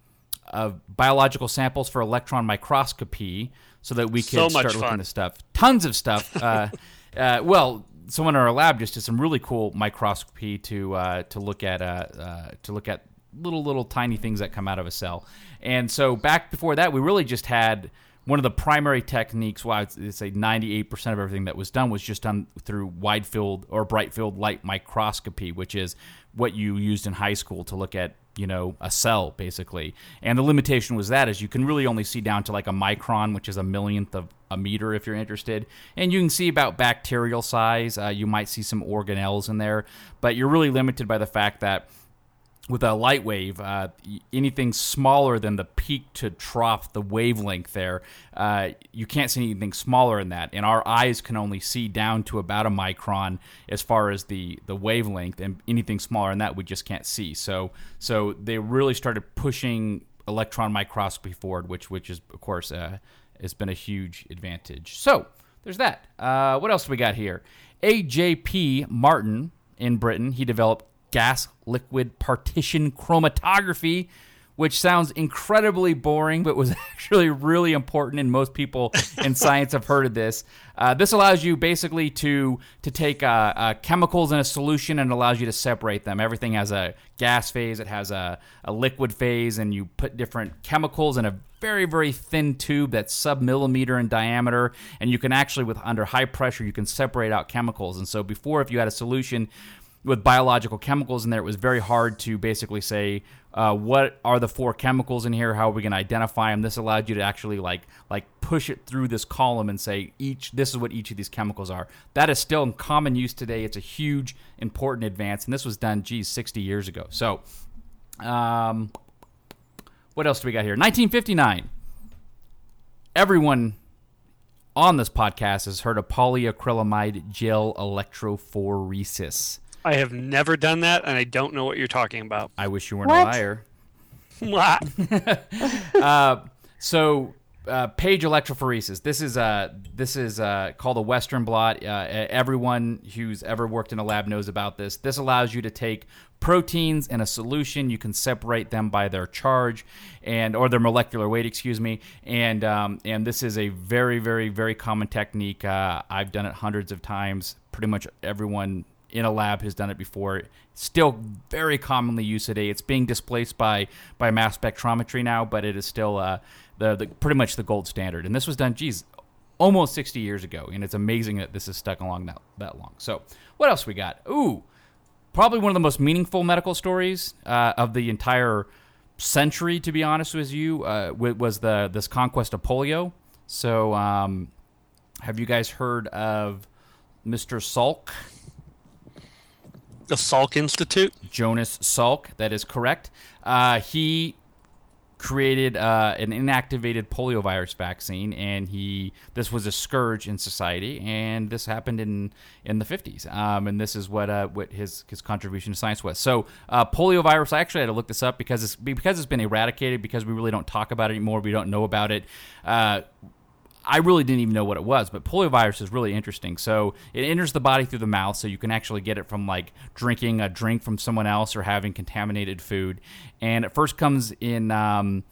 of biological samples for electron microscopy, so that we So could much start looking fun. at stuff. Tons of stuff. Uh, *laughs* uh, well, someone in our lab just did some really cool microscopy to uh, to look at uh, uh, to look at little little tiny things that come out of a cell. And so back before that, we really just had one of the primary techniques, well, I'd say 98% of everything that was done was just done through wide field or bright field light microscopy, which is what you used in high school to look at, you know, a cell basically. And the limitation was that is you can really only see down to like a micron, which is a millionth of a meter if you're interested. And you can see about bacterial size. Uh, you might see some organelles in there, but you're really limited by the fact that with a light wave, uh, anything smaller than the peak to trough, the wavelength there, uh, you can't see anything smaller than that. And our eyes can only see down to about a micron as far as the, the wavelength, and anything smaller than that we just can't see. So so they really started pushing electron microscopy forward, which which is of course uh, has been a huge advantage. So there's that. Uh, what else we got here? AJP Martin in Britain, he developed gas liquid partition chromatography, which sounds incredibly boring, but was *laughs* actually really important. And most people in *laughs* science have heard of this. Uh, this allows you basically to to take uh, uh, chemicals in a solution and allows you to separate them. Everything has a gas phase, it has a, a liquid phase, and you put different chemicals in a very very thin tube that's sub millimeter in diameter, and you can actually with under high pressure you can separate out chemicals. And so before, if you had a solution with biological chemicals in there, it was very hard to basically say uh, what are the four chemicals in here. How are we going to identify them? This allowed you to actually like like push it through this column and say each this is what each of these chemicals are. That is still in common use today. It's a huge important advance, and this was done, geez, 60 years ago. So, um, what else do we got here? 1959. Everyone on this podcast has heard of polyacrylamide gel electrophoresis. I have never done that, and I don't know what you're talking about. I wish you weren't What? a liar. Mwah. *laughs* *laughs* So, uh, page electrophoresis. This is uh, this is uh, called a Western blot. Uh, everyone who's ever worked in a lab knows about this. This allows you to take proteins in a solution. You can separate them by their charge and or their molecular weight. Excuse me. And um, and this is a very very very common technique. Uh, I've done it hundreds of times. Pretty much everyone in a lab has done it before. Still very commonly used today. It's being displaced by by mass spectrometry now, but it is still uh, the, the pretty much the gold standard. And this was done, geez, almost 60 years ago, and it's amazing that this has stuck along that that long. So, what else we got? Ooh, probably one of the most meaningful medical stories uh, of the entire century, to be honest with you, uh, was the this conquest of polio. So, um, have you guys heard of Mr. Salk? The Salk Institute. Jonas Salk. That is correct. Uh, he created uh, an inactivated poliovirus vaccine, and he this was a scourge in society, and this happened in in the 50s. Um, and this is what uh, what his his contribution to science was. So uh, poliovirus, I actually had to look this up because it's because it's been eradicated because we really don't talk about it anymore. We don't know about it. I really didn't even know what it was, but poliovirus is really interesting. So it enters the body through the mouth, so you can actually get it from like drinking a drink from someone else or having contaminated food. And it first comes in um,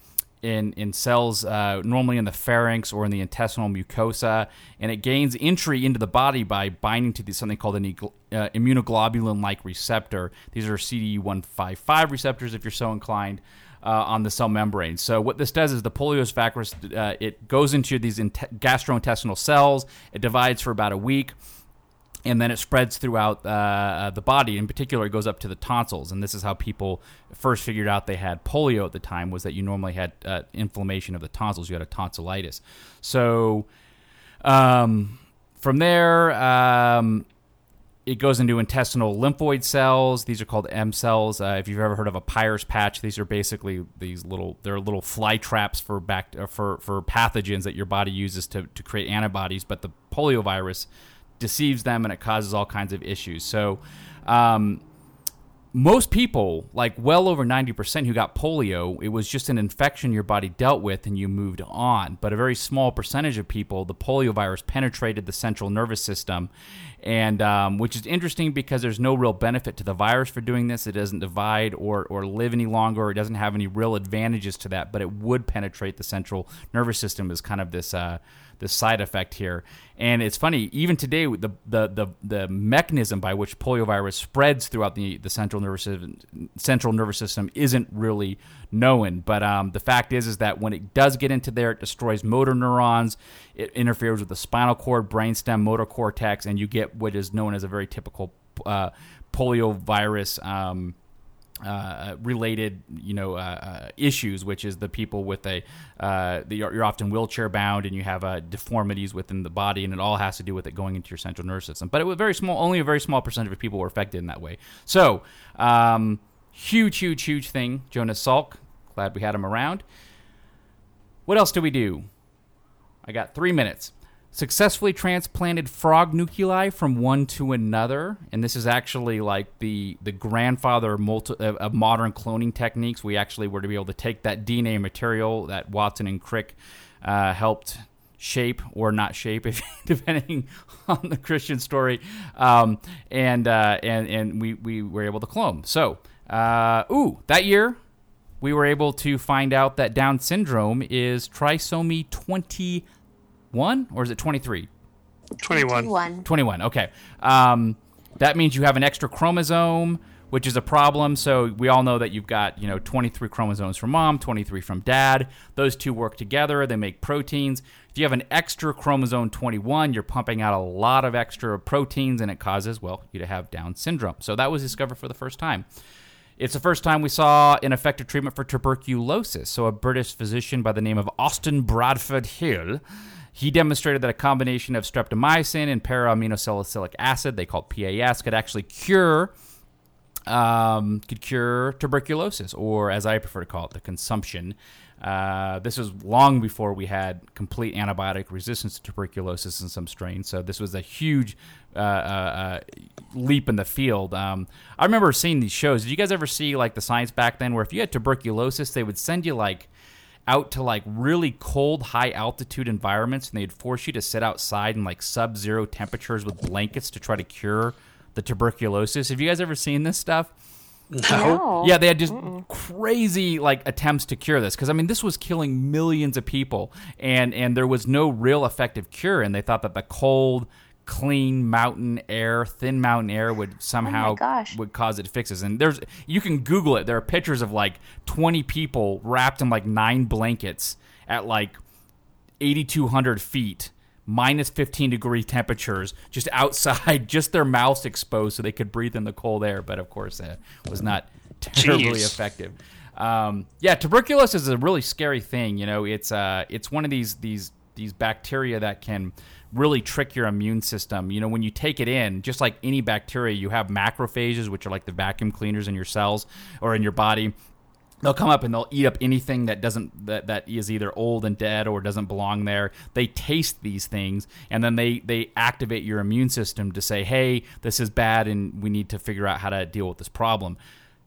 in in cells uh, normally in the pharynx or in the intestinal mucosa, and it gains entry into the body by binding to the, something called an uh, immunoglobulin-like receptor. These are CD155 receptors, if you're so inclined uh, on the cell membrane. So what this does is the poliovirus virus uh, it goes into these in- gastrointestinal cells. It divides for about a week. And then it spreads throughout uh, uh, the body. In particular, it goes up to the tonsils, and this is how people first figured out they had polio at the time. Was that you normally had uh, inflammation of the tonsils? You had a tonsillitis. So um, from there, um, it goes into intestinal lymphoid cells. These are called M cells. Uh, if you've ever heard of a Peyer's patch, these are basically these little they're little fly traps for back uh, for for pathogens that your body uses to to create antibodies. But the poliovirus deceives them and it causes all kinds of issues. So. Um, most people, like well over 90% who got polio, it was just an infection your body dealt with and you moved on. But a very small percentage of people, the polio virus penetrated the central nervous system, and um, which is interesting because there's no real benefit to the virus for doing this. It doesn't divide or, or live any longer. It doesn't have any real advantages to that, but it would penetrate the central nervous system is kind of this. Uh, the side effect here. And it's funny, even today, the the the, the mechanism by which poliovirus spreads throughout the, the central nervous system, central nervous system isn't really known. But um, the fact is, is that when it does get into there, it destroys motor neurons. It interferes with the spinal cord, brainstem, motor cortex, and you get what is known as a very typical uh, poliovirus. Um, uh, related, you know, uh, uh, issues, which is the people with a, uh, the, you're often wheelchair bound and you have uh, deformities within the body, and it all has to do with it going into your central nervous system. But it was very small, only a very small percentage of people were affected in that way. So, um, huge, huge, huge thing. Jonas Salk, glad we had him around. What else do we do? I got three minutes. Successfully transplanted frog nuclei from one to another and this is actually like the the grandfather of, multi, of, modern cloning techniques. We actually were to be able to take that dna material that watson and crick uh, helped shape or not shape *laughs* if depending on the christian story um, and uh, and and we we were able to clone. So uh, ooh that year we were able to find out that down syndrome is trisomy 21 or is it 23? 21. 21. 21. Okay. Um, that means you have an extra chromosome, which is a problem. So we all know that you've got, you know, 23 chromosomes from mom, 23 from dad. Those two work together, they make proteins. If you have an extra chromosome 21, you're pumping out a lot of extra proteins and it causes, well, you to have Down syndrome. So that was discovered for the first time. It's the first time we saw an effective treatment for tuberculosis. So a British physician by the name of Austin Bradford Hill he demonstrated that a combination of streptomycin and para-aminosalicylic acid, they call PAS, could actually cure um, could cure tuberculosis, or as I prefer to call it, the consumption. Uh, this was long before we had complete antibiotic resistance to tuberculosis in some strains. So this was a huge uh, uh, uh leap in the field. Um, I remember seeing these shows. Did you guys ever see like the science back then, where if you had tuberculosis, they would send you like out to like really cold, high altitude environments, and they'd force you to sit outside in like sub zero temperatures with blankets to try to cure the tuberculosis. Have you guys ever seen this stuff? No. Yeah, they had just Mm-mm. crazy like attempts to cure this because I mean this was killing millions of people and and there was no real effective cure and they thought that the cold clean mountain air, thin mountain air would *sighs* oh somehow oh would cause it to fix this. And there's you can Google it. There are pictures of like 20 people wrapped in like nine blankets at like 8,200 feet, minus 15 degree temperatures, just outside, *laughs* just their mouths exposed so they could breathe in the cold air. But of course, it was not terribly Jeez. effective. Um, yeah, tuberculosis is a really scary thing. You know, it's uh, it's one of these these these bacteria that can really trick your immune system. You know, when you take it in, just like any bacteria, you have macrophages, which are like the vacuum cleaners in your cells or in your body. They'll come up and they'll eat up anything that doesn't that, that is either old and dead or doesn't belong there. They taste these things and then they they activate your immune system to say, "Hey, this is bad and we need to figure out how to deal with this problem."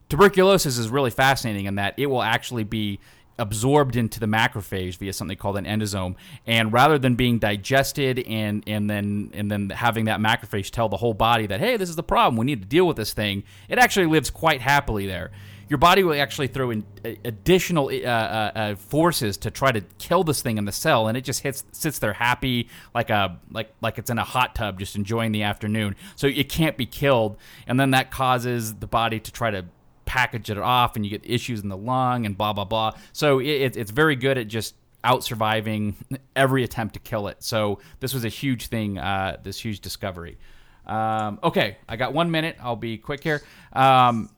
Tuberculosis is really fascinating in that it will actually be absorbed into the macrophage via something called an endosome and rather than being digested and and then and then having that macrophage tell the whole body that hey this is the problem we need to deal with this thing it actually lives quite happily there your body will actually throw in uh, additional uh, uh, uh, forces to try to kill this thing in the cell, and it just hits sits there happy like a like like it's in a hot tub, just enjoying the afternoon. So it can't be killed, and then that causes the body to try to package it off, and you get issues in the lung and blah blah blah. So it, it's very good at just out surviving every attempt to kill it. So this was a huge thing, uh, this huge discovery. Um, okay, I got one minute. I'll be quick here. Um,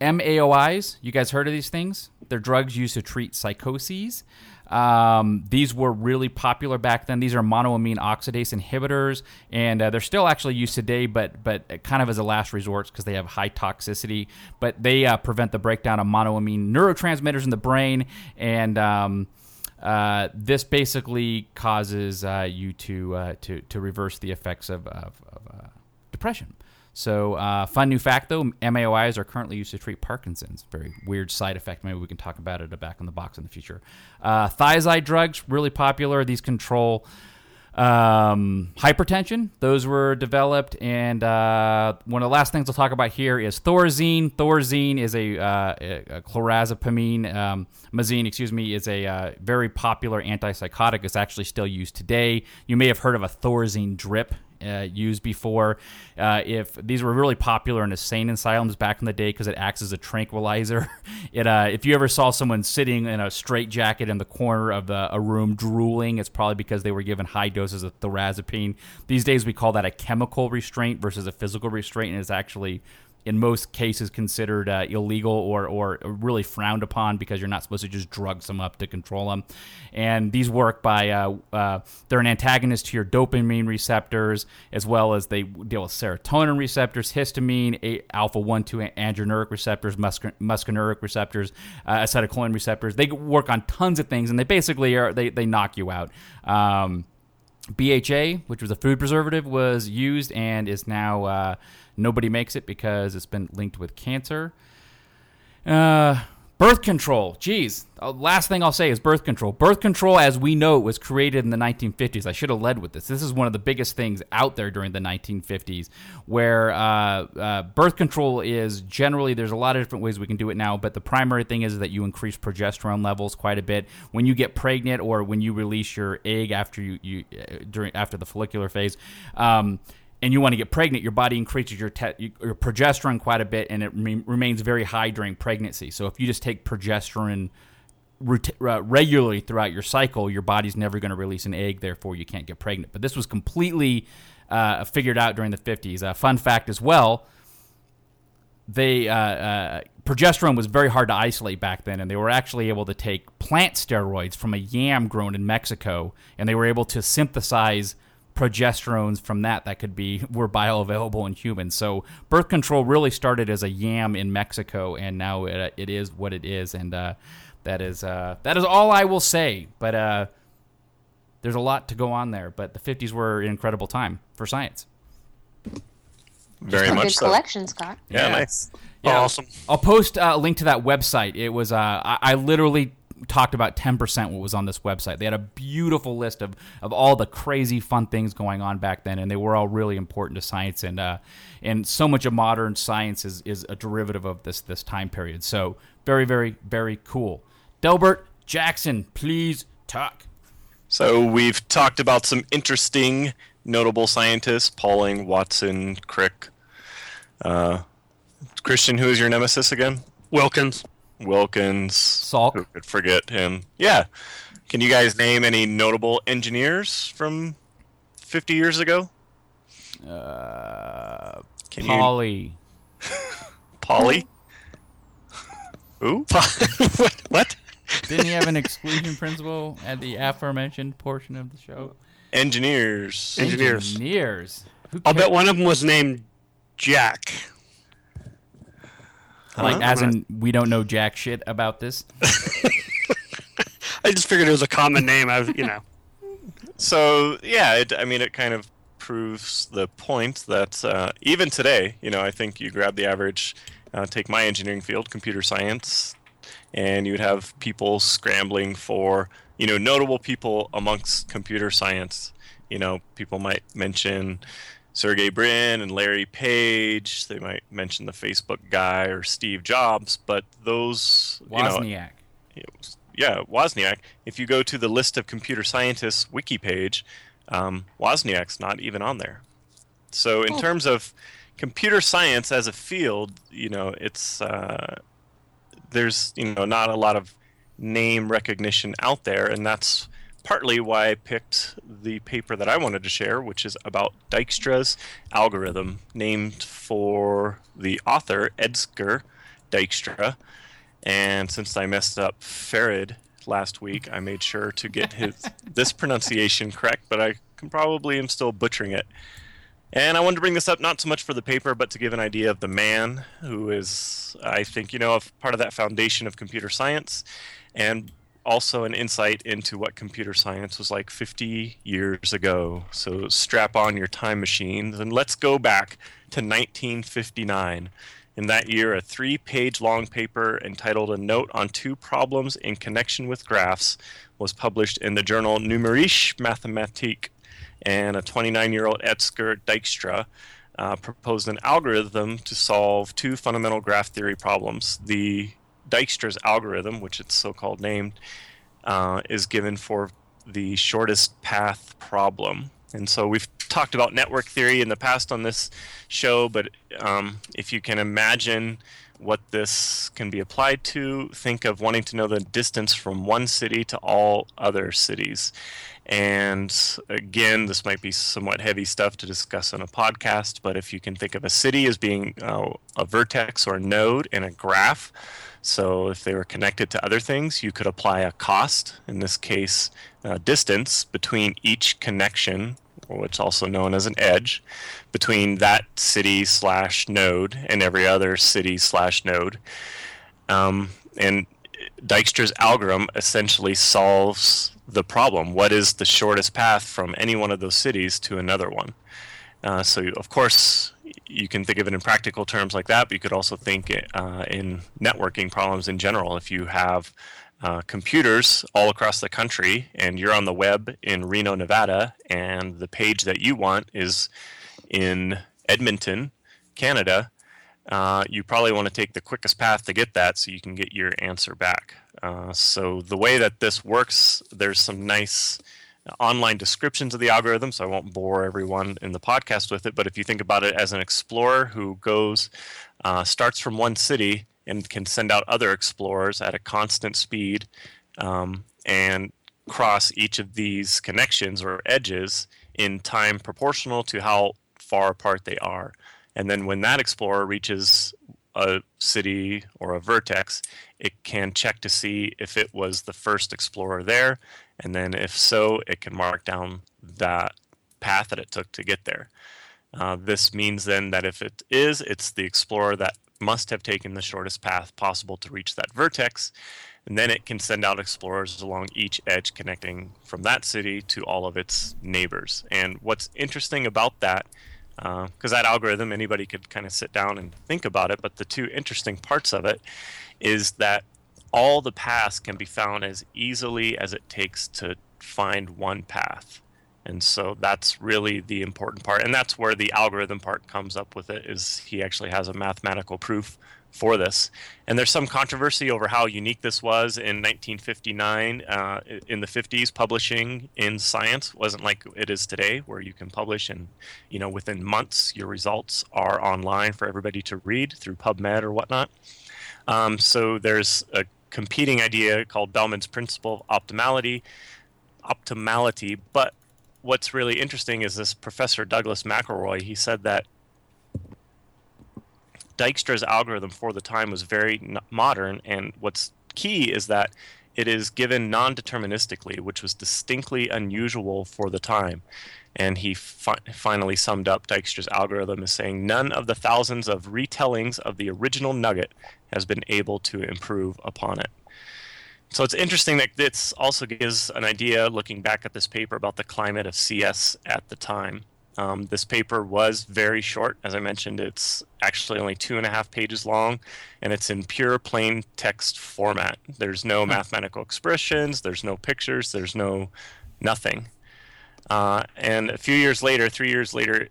MAOIs, you guys heard of these things? They're drugs used to treat psychoses. Um, these were really popular back then. These are monoamine oxidase inhibitors, and uh, they're still actually used today, but but kind of as a last resort because they have high toxicity. But they uh, prevent the breakdown of monoamine neurotransmitters in the brain, and um, uh, this basically causes uh, you to uh, to to reverse the effects of, of, of uh, depression. So, uh, fun new fact though, MAOIs are currently used to treat Parkinson's. Very weird side effect. Maybe we can talk about it back in the box in the future. Uh, thiazide drugs, really popular. These control um, hypertension. Those were developed. And uh, one of the last things I'll talk about here is Thorazine. Thorazine is a, uh, a chlorhexidine, um, mazine, excuse me, is a uh, very popular antipsychotic. It's actually still used today. You may have heard of a Thorazine drip uh, used before. Uh, if these were really popular in insane asylums back in the day because it acts as a tranquilizer. *laughs* It uh, if you ever saw someone sitting in a straitjacket in the corner of the, a room drooling, it's probably because they were given high doses of thorazepine. These days we call that a chemical restraint versus a physical restraint, and it's actually in most cases considered uh, illegal or, or really frowned upon because you're not supposed to just drug some up to control them. And these work by uh, uh, they're an antagonist to your dopamine receptors as well as they deal with serotonin receptors, histamine, alpha one two adrenergic receptors, muscarinic receptors, uh, acetylcholine receptors. They work on tons of things, and they basically are they they knock you out. Um, BHA, which was a food preservative, was used and is now uh, nobody makes it because it's been linked with cancer. Uh, birth control. Geez, uh, last thing I'll say is birth control. Birth control, as we know, it was created in the 1950s. I should have led with this. This is one of the biggest things out there during the 1950s, where uh, uh, birth control is generally there's a lot of different ways we can do it now, but the primary thing is that you increase progesterone levels quite a bit when you get pregnant or when you release your egg after you, you uh, during after the follicular phase. Um, and you want to get pregnant, your body increases your, te- your progesterone quite a bit, and it re- remains very high during pregnancy. So if you just take progesterone uh, regularly throughout your cycle, your body's never going to release an egg, therefore you can't get pregnant. But this was completely uh, figured out during the 50s. A fun fact as well: they uh, uh, progesterone was very hard to isolate back then, and they were actually able to take plant steroids from a yam grown in Mexico, and they were able to synthesize progesterones from that that could be were bioavailable in humans. So birth control really started as a yam in Mexico, and now it, it is what it is, and uh, that is uh, that is all I will say. But uh, there's a lot to go on there. But the 50s were an incredible time for science. Very a much good so. collection, Scott. Yeah, Yeah. nice. Yeah, Awesome. I'll post uh, a link to that website. It was uh, I, I literally talked about 10% what was on this website. They had a beautiful list of, of all the crazy fun things going on back then, and they were all really important to science. And uh, and so much of modern science is, is a derivative of this this time period. So very very very cool. Delbert Jackson, please talk. So we've talked about some interesting, notable scientists: Pauling, Watson, Crick. Uh, Christian, who is your nemesis again? Wilkins. Wilkins. Salk. Who could forget him? Yeah. Can you guys name any notable engineers from 50 years ago? Uh, Can Pauli. you? Pauli? *laughs* Who? *laughs* what? what? Didn't he have an *laughs* exclusion principle at the aforementioned portion of the show? Engineers. Engineers. Engineers. I'll bet one of them was named Jack. Like, as in, we don't know jack shit about this. *laughs* I just figured it was a common name. I was, you know. So yeah, it, I mean, it kind of proves the point that uh, even today, you know, I think you grab the average, uh, take my engineering field, computer science, and you would have people scrambling for, you know, notable people amongst computer science. You know, people might mention Sergey Brin and Larry Page. They might mention the Facebook guy or Steve Jobs, but those, you know, Wozniak. yeah, Wozniak. If you go to the list of computer scientists wiki page, um, Wozniak's not even on there. So in terms of computer science as a field, you know, it's uh, there's you know not a lot of name recognition out there, and that's partly why I picked the paper that I wanted to share, which is about Dijkstra's algorithm, named for the author Edsger Dijkstra. And since I messed up Farid last week, I made sure to get his *laughs* this pronunciation correct, but I can probably am still butchering it. And I wanted to bring this up not so much for the paper, but to give an idea of the man who is, I think, you know, a part of that foundation of computer science, and also an insight into what computer science was like 50 years ago. So strap on your time machines and let's go back to 1959. In that year, a three page long paper entitled A Note on Two Problems in Connection with Graphs was published in the journal Numerische Mathematik, and a 29 year old Edsger Dijkstra uh, proposed an algorithm to solve two fundamental graph theory problems. The Dijkstra's algorithm, which it's so called named, uh, is given for the shortest path problem. And so we've talked about network theory in the past on this show, but um, if you can imagine what this can be applied to, think of wanting to know the distance from one city to all other cities. And again, this might be somewhat heavy stuff to discuss on a podcast, but if you can think of a city as being uh, a vertex or a node in a graph, so if they were connected to other things, you could apply a cost, in this case, uh, distance between each connection, what's also known as an edge, between that city slash node and every other city slash node. Um, and Dijkstra's algorithm essentially solves the problem. What is the shortest path from any one of those cities to another one? Uh, so, of course, you can think of it in practical terms like that, but you could also think uh, in networking problems in general. If you have uh, computers all across the country and you're on the web in Reno, Nevada, and the page that you want is in Edmonton, Canada, uh, you probably want to take the quickest path to get that so you can get your answer back. Uh, so, the way that this works, there's some nice online descriptions of the algorithm, so I won't bore everyone in the podcast with it. But if you think about it as an explorer who goes, uh, starts from one city and can send out other explorers at a constant speed um, and cross each of these connections or edges in time proportional to how far apart they are. And then when that explorer reaches a city or a vertex, it can check to see if it was the first explorer there. And then, if so, it can mark down that path that it took to get there. Uh, this means then that if it is, it's the explorer that must have taken the shortest path possible to reach that vertex. And then it can send out explorers along each edge connecting from that city to all of its neighbors. And what's interesting about that because uh, that algorithm anybody could kind of sit down and think about it but the two interesting parts of it is that all the paths can be found as easily as it takes to find one path. And so that's really the important part and that's where the algorithm part comes up with it is he actually has a mathematical proof for this. And there's some controversy over how unique this was in 1959. Uh, in the 50s, publishing in science wasn't like it is today, where you can publish and, you know, within months your results are online for everybody to read through PubMed or whatnot. Um, so there's a competing idea called Bellman's principle of optimality. Optimality, but what's really interesting is this professor Douglas McIlroy. He said that Dijkstra's algorithm for the time was very modern, and what's key is that it is given non deterministically, which was distinctly unusual for the time. And he fi- finally summed up Dijkstra's algorithm as saying none of the thousands of retellings of the original nugget has been able to improve upon it. So it's interesting that this also gives an idea, looking back at this paper, about the climate of CS at the time. Um, this paper was very short. As I mentioned, it's actually only two and a half pages long, and it's in pure plain text format. There's no mathematical expressions, there's no pictures, there's no nothing. Uh, and a few years later, three years later,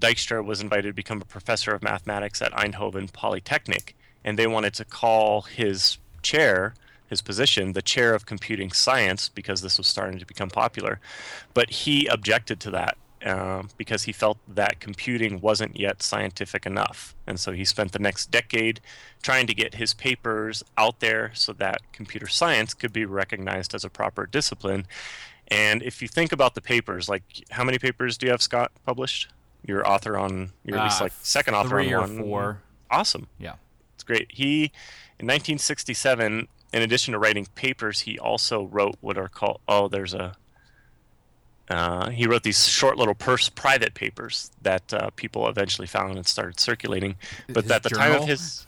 Dijkstra was invited to become a professor of mathematics at Eindhoven Polytechnic, and they wanted to call his chair, his position, the chair of computing science because this was starting to become popular. But he objected to that uh, because he felt that computing wasn't yet scientific enough. And so he spent the next decade trying to get his papers out there so that computer science could be recognized as a proper discipline. And if you think about the papers, like how many papers do you have, Scott, published? Your author on, you're at least Uh, like second author three on or one. four. Awesome. Yeah. It's great. He, in 1967, in addition to writing papers, he also wrote what are called, oh, there's a, uh, he wrote these short little purse private papers that uh, people eventually found and started circulating. But His at the time of his,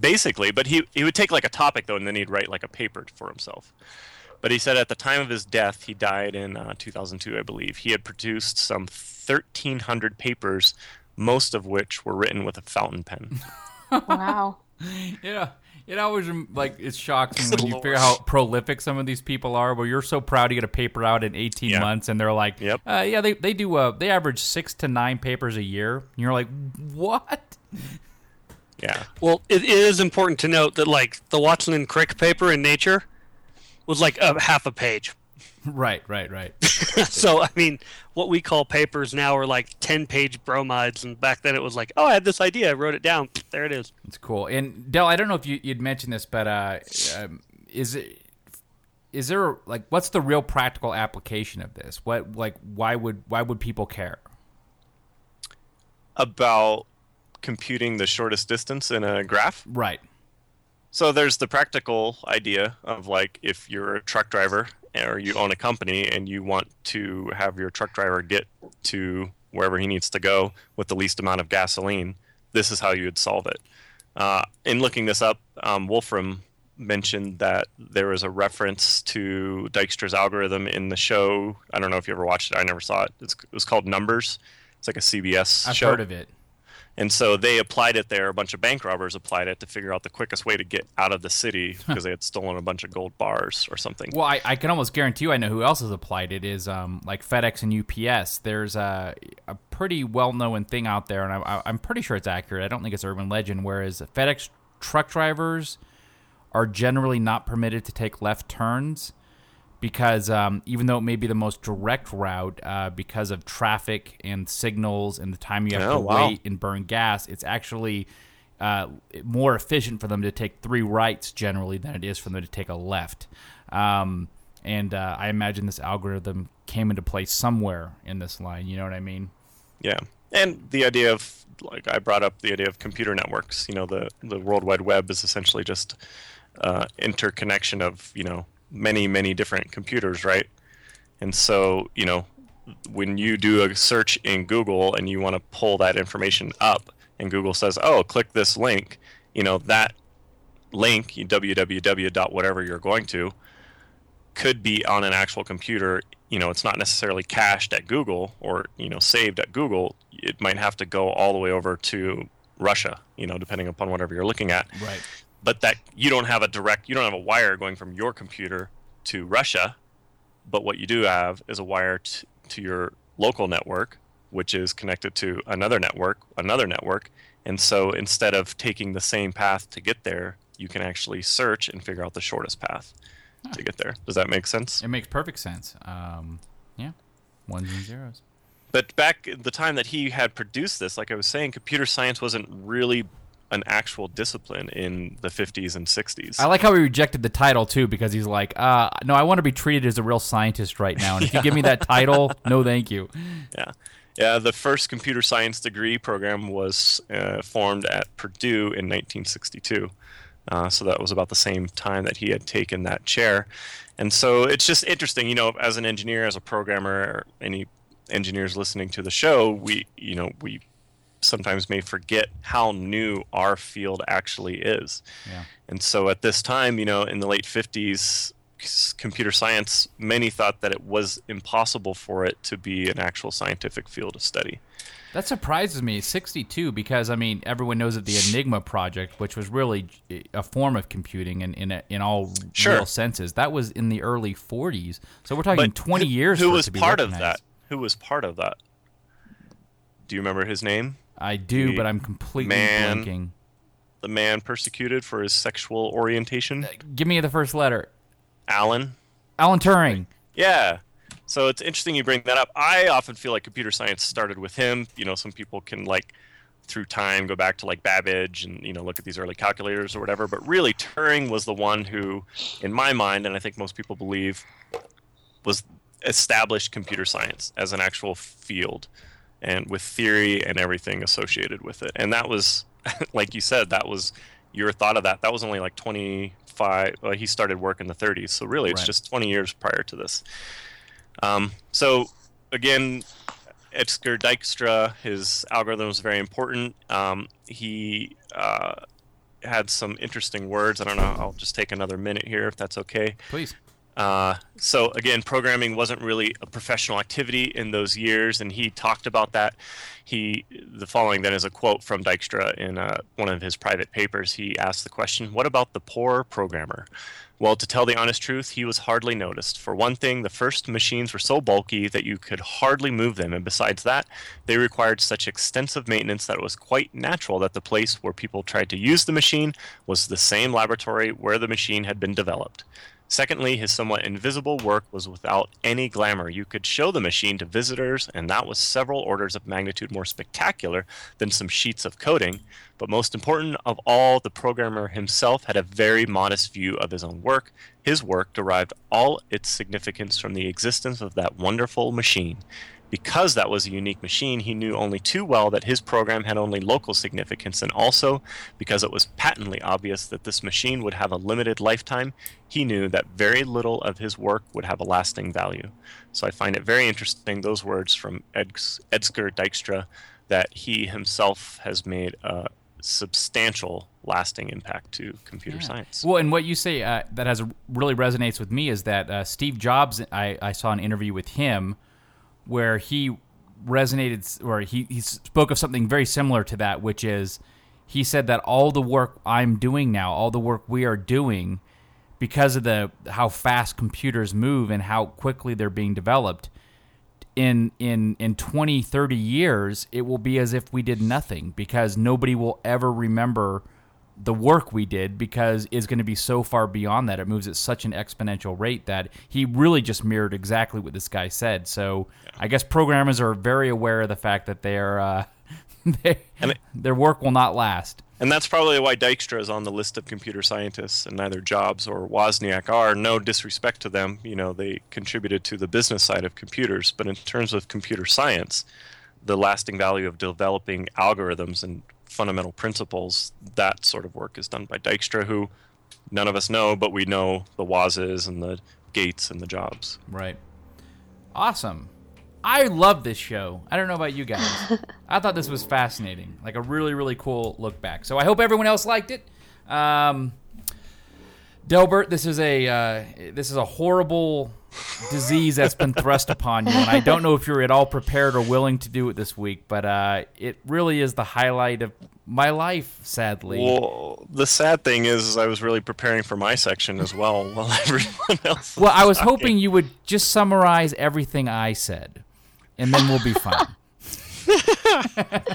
basically, but he, he would take like a topic though, and then he'd write like a paper for himself. But he said at the time of his death, he died in uh, 2002, I believe. He had produced some 1,300 papers, most of which were written with a fountain pen. *laughs* Wow. *laughs* Yeah. It always like it shocks me when you lord. figure how prolific some of these people are. Where you're so proud to get a paper out in 18 Yeah. months, and they're like, Yep. uh, "Yeah, they they do. Uh, they average six to nine papers a year." And you're like, "What?" Yeah. Well, it is important to note that like the Watson and Crick paper in Nature was like a half a page. Right, right, right. *laughs* so I mean, what we call papers now are like ten-page bromides, and back then it was like, oh, I had this idea, I wrote it down, there it is. It's cool. And Dell, I don't know if you, you'd mentioned this, but uh, um, is it is there like what's the real practical application of this? What like why would why would people care? About computing the shortest distance in a graph. Right. So there's the practical idea of like if you're a truck driver or you own a company and you want to have your truck driver get to wherever he needs to go with the least amount of gasoline, this is how you would solve it. Uh, in looking this up, um, Wolfram mentioned that there was a reference to Dijkstra's algorithm in the show. I don't know if you ever watched it. I never saw it. It's, it was called Numbers. It's like a CBS I've show. heard of it. And so they applied it there. A bunch of bank robbers applied it to figure out the quickest way to get out of the city because they had stolen a bunch of gold bars or something. Well, I, I can almost guarantee you I know who else has applied it is um, like FedEx and UPS. There's a, a pretty well known thing out there, and I, I, I'm pretty sure it's accurate. I don't think it's urban legend. Whereas FedEx truck drivers are generally not permitted to take left turns because um, even though it may be the most direct route, uh, because of traffic and signals and the time you have Oh, to wow. wait and burn gas, it's actually uh, more efficient for them to take three rights generally than it is for them to take a left. Um, and uh, I imagine this algorithm came into play somewhere in this line. You know what I mean? Yeah. And the idea of, like, I brought up the idea of computer networks. You know, the, the World Wide Web is essentially just uh, interconnection of, you know, many, many different computers, right? And so, you know, when you do a search in Google and you want to pull that information up, and Google says, "Oh, click this link," you know that link www whatever you're going to could be on an actual computer. You know, it's not necessarily cached at Google or you know saved at Google. It might have to go all the way over to Russia. You know, depending upon whatever you're looking at Right. But that you don't have a direct you don't have a wire going from your computer to Russia but what you do have is a wire t- to your local network which is connected to another network another network and so instead of taking the same path to get there you can actually search and figure out the shortest path to get there does that make sense It makes perfect sense. Um, yeah. Ones and zeros. but back the time that he had produced this like i was saying computer science wasn't really an actual discipline in the 50s and 60s I like how he rejected the title too because he's like, uh, no, I want to be treated as a real scientist right now. And if you *laughs* give me that title, no, thank you. Yeah. Yeah, the first computer science degree program was uh, formed at Purdue in 1962. Uh, so that was about the same time that he had taken that chair. And so it's just interesting, you know, as an engineer, as a programmer, or any engineers listening to the show, we, you know, we sometimes may forget how new our field actually is. Yeah. And so at this time, you know, in the late 50s, computer science, many thought that it was impossible for it to be an actual scientific field of study. That surprises me, 62, because I mean everyone knows of the Enigma project, which was really a form of computing in in, in all Sure. real senses. That was in the early 40s, so we're talking 20 who- years. Who was part of that? Who was part of that? Do you remember his name? I do, The but I'm completely man- blanking. The man persecuted for his sexual orientation? Uh, give me the first letter. Alan? Alan Turing. Yeah. So it's interesting you bring that up. I often feel like computer science started with him. You know, some people can like through time go back to like Babbage and you know look at these early calculators or whatever, but really Turing was the one who in my mind and I think most people believe was established computer science as an actual field and with theory and everything associated with it. And that was *laughs* like you said that was your thought of that. That was only like 25 well, he started work in the 30s. So really it's Right. just 20 years prior to this. Um, so again, Edsger Dijkstra, his algorithm was very important. Um, he uh, had some interesting words. I don't know. I'll just take another minute here if that's okay. Please. Uh, so again, programming wasn't really a professional activity in those years, and he talked about that. He, the following then is a quote from Dijkstra in uh, one of his private papers. He asked the question, "What about the poor programmer?" Well, to tell the honest truth, he was hardly noticed. For one thing, the first machines were so bulky that you could hardly move them, and besides that, they required such extensive maintenance that it was quite natural that the place where people tried to use the machine was the same laboratory where the machine had been developed. Secondly, his somewhat invisible work was without any glamour. You could show the machine to visitors, and that was several orders of magnitude more spectacular than some sheets of coding. But most important of all, the programmer himself had a very modest view of his own work. His work derived all its significance from the existence of that wonderful machine. Because that was a unique machine, he knew only too well that his program had only local significance, and also because it was patently obvious that this machine would have a limited lifetime, he knew that very little of his work would have a lasting value. So I find it very interesting, those words from Eds- Edsger Dijkstra, that he himself has made a substantial lasting impact to computer science. Well, and what you say uh, that has really resonates with me is that uh, Steve Jobs. I, I saw an interview with him where he resonated, or he, he spoke of something very similar to that, which is he said that all the work I'm doing now, all the work we are doing, because of the how fast computers move and how quickly they're being developed in in in 20 30 years it will be as if we did nothing because nobody will ever remember the work we did because is going to be so far beyond that it moves at such an exponential rate that he really just mirrored exactly what this guy said so i guess programmers are very aware of the fact that their uh, *laughs* they, And it- their work will not last And that's probably why Dijkstra is on the list of computer scientists, and neither Jobs or Wozniak are. No disrespect to them, you know, they contributed to the business side of computers. But in terms of computer science, the lasting value of developing algorithms and fundamental principles, that sort of work is done by Dijkstra, who none of us know, but we know the Wozes and the Gates and the Jobs. Right. Awesome. I love this show. I don't know about you guys. *laughs* I thought this was fascinating. Like a really, really cool look back. So I hope everyone else liked it. Um, Delbert, this is a uh, this is a horrible disease that's been thrust upon you, and I don't know if you're at all prepared or willing to do it this week, but uh, it really is the highlight of my life. Sadly, Well, the sad thing is, is I was really preparing for my section as well, *laughs* while everyone else. well, I was hoping you would just summarize everything I said, and then we'll be fine. *laughs*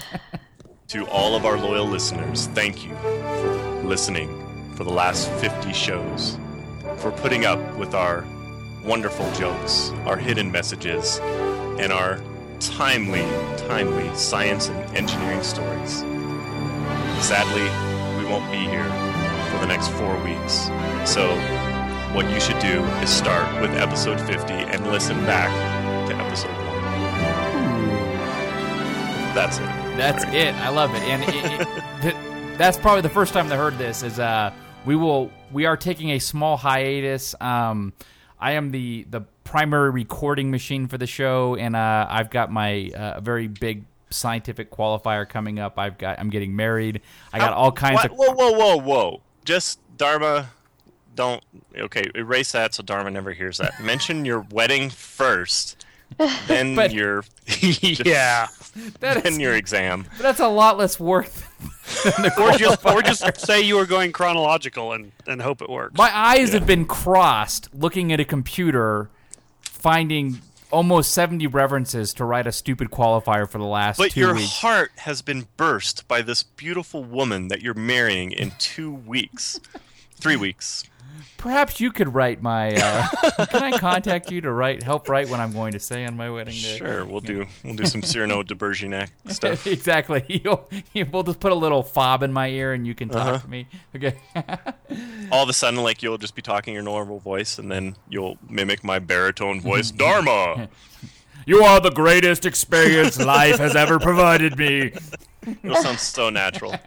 To all of our loyal listeners, thank you for listening for the last 50 shows, for putting up with our wonderful jokes, our hidden messages, and our timely, timely science and engineering stories. Sadly, we won't be here for the next four weeks. So, what you should do is start with episode 50 and listen back to episode 1. That's it. That's Great. it. I love it, and it, it, th- that's probably the first time I heard this. Is uh, we will we are taking a small hiatus. Um, I am the the primary recording machine for the show, and uh, I've got my uh, very big scientific qualifier coming up. I've got I'm getting married. I got all kinds What? of Whoa, whoa, whoa, whoa! Just Dharma. Don't. Okay, erase that so Dharma never hears that. *laughs* Mention your wedding first, *laughs* then But- your *laughs* Yeah. that is, then your exam. that's a lot less work *laughs* Or just or just say you were going chronological and, and hope it works. My eyes have been crossed looking at a computer, finding almost 70 references to write a stupid qualifier for the last But two your weeks. heart has been burst by this beautiful woman that you're marrying in two weeks, three weeks. Perhaps you could write my. Uh, *laughs* can I contact you to write help write what I'm going to say on my wedding day? Sure, we'll do we'll do some Cyrano de Bergerac *laughs* stuff. exactly. *laughs* You'll, you, we'll just put a little fob in my ear and you can talk Uh-huh. to me. Okay. All of a sudden, like you'll just be talking your normal voice, and then you'll mimic my baritone voice, Dharma. you are the greatest experience life has ever provided me. It'll sound so natural. *laughs*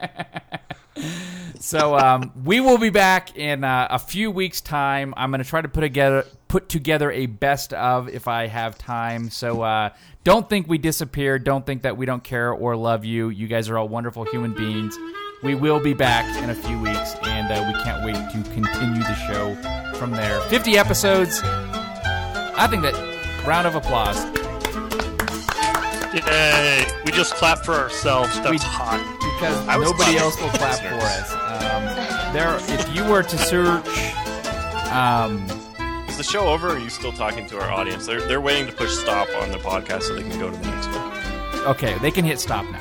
So um, we will be back in uh, a few weeks' time. I'm going to try to put together put together a best of if I have time. So uh, don't think we disappeared. Don't think that we don't care or love you. You guys are all wonderful human beings. We will be back in a few weeks, and uh, we can't wait to continue the show from there. 50 episodes. I think that round of applause. Yay. We just clap for ourselves. That's We- hot. because nobody clapping else will clap for us. Um, there, if you were to search, um, Is the show over? Or are you still talking to our audience? They're they're waiting to push stop on the podcast so they can go to the next one. okay, they can hit stop now.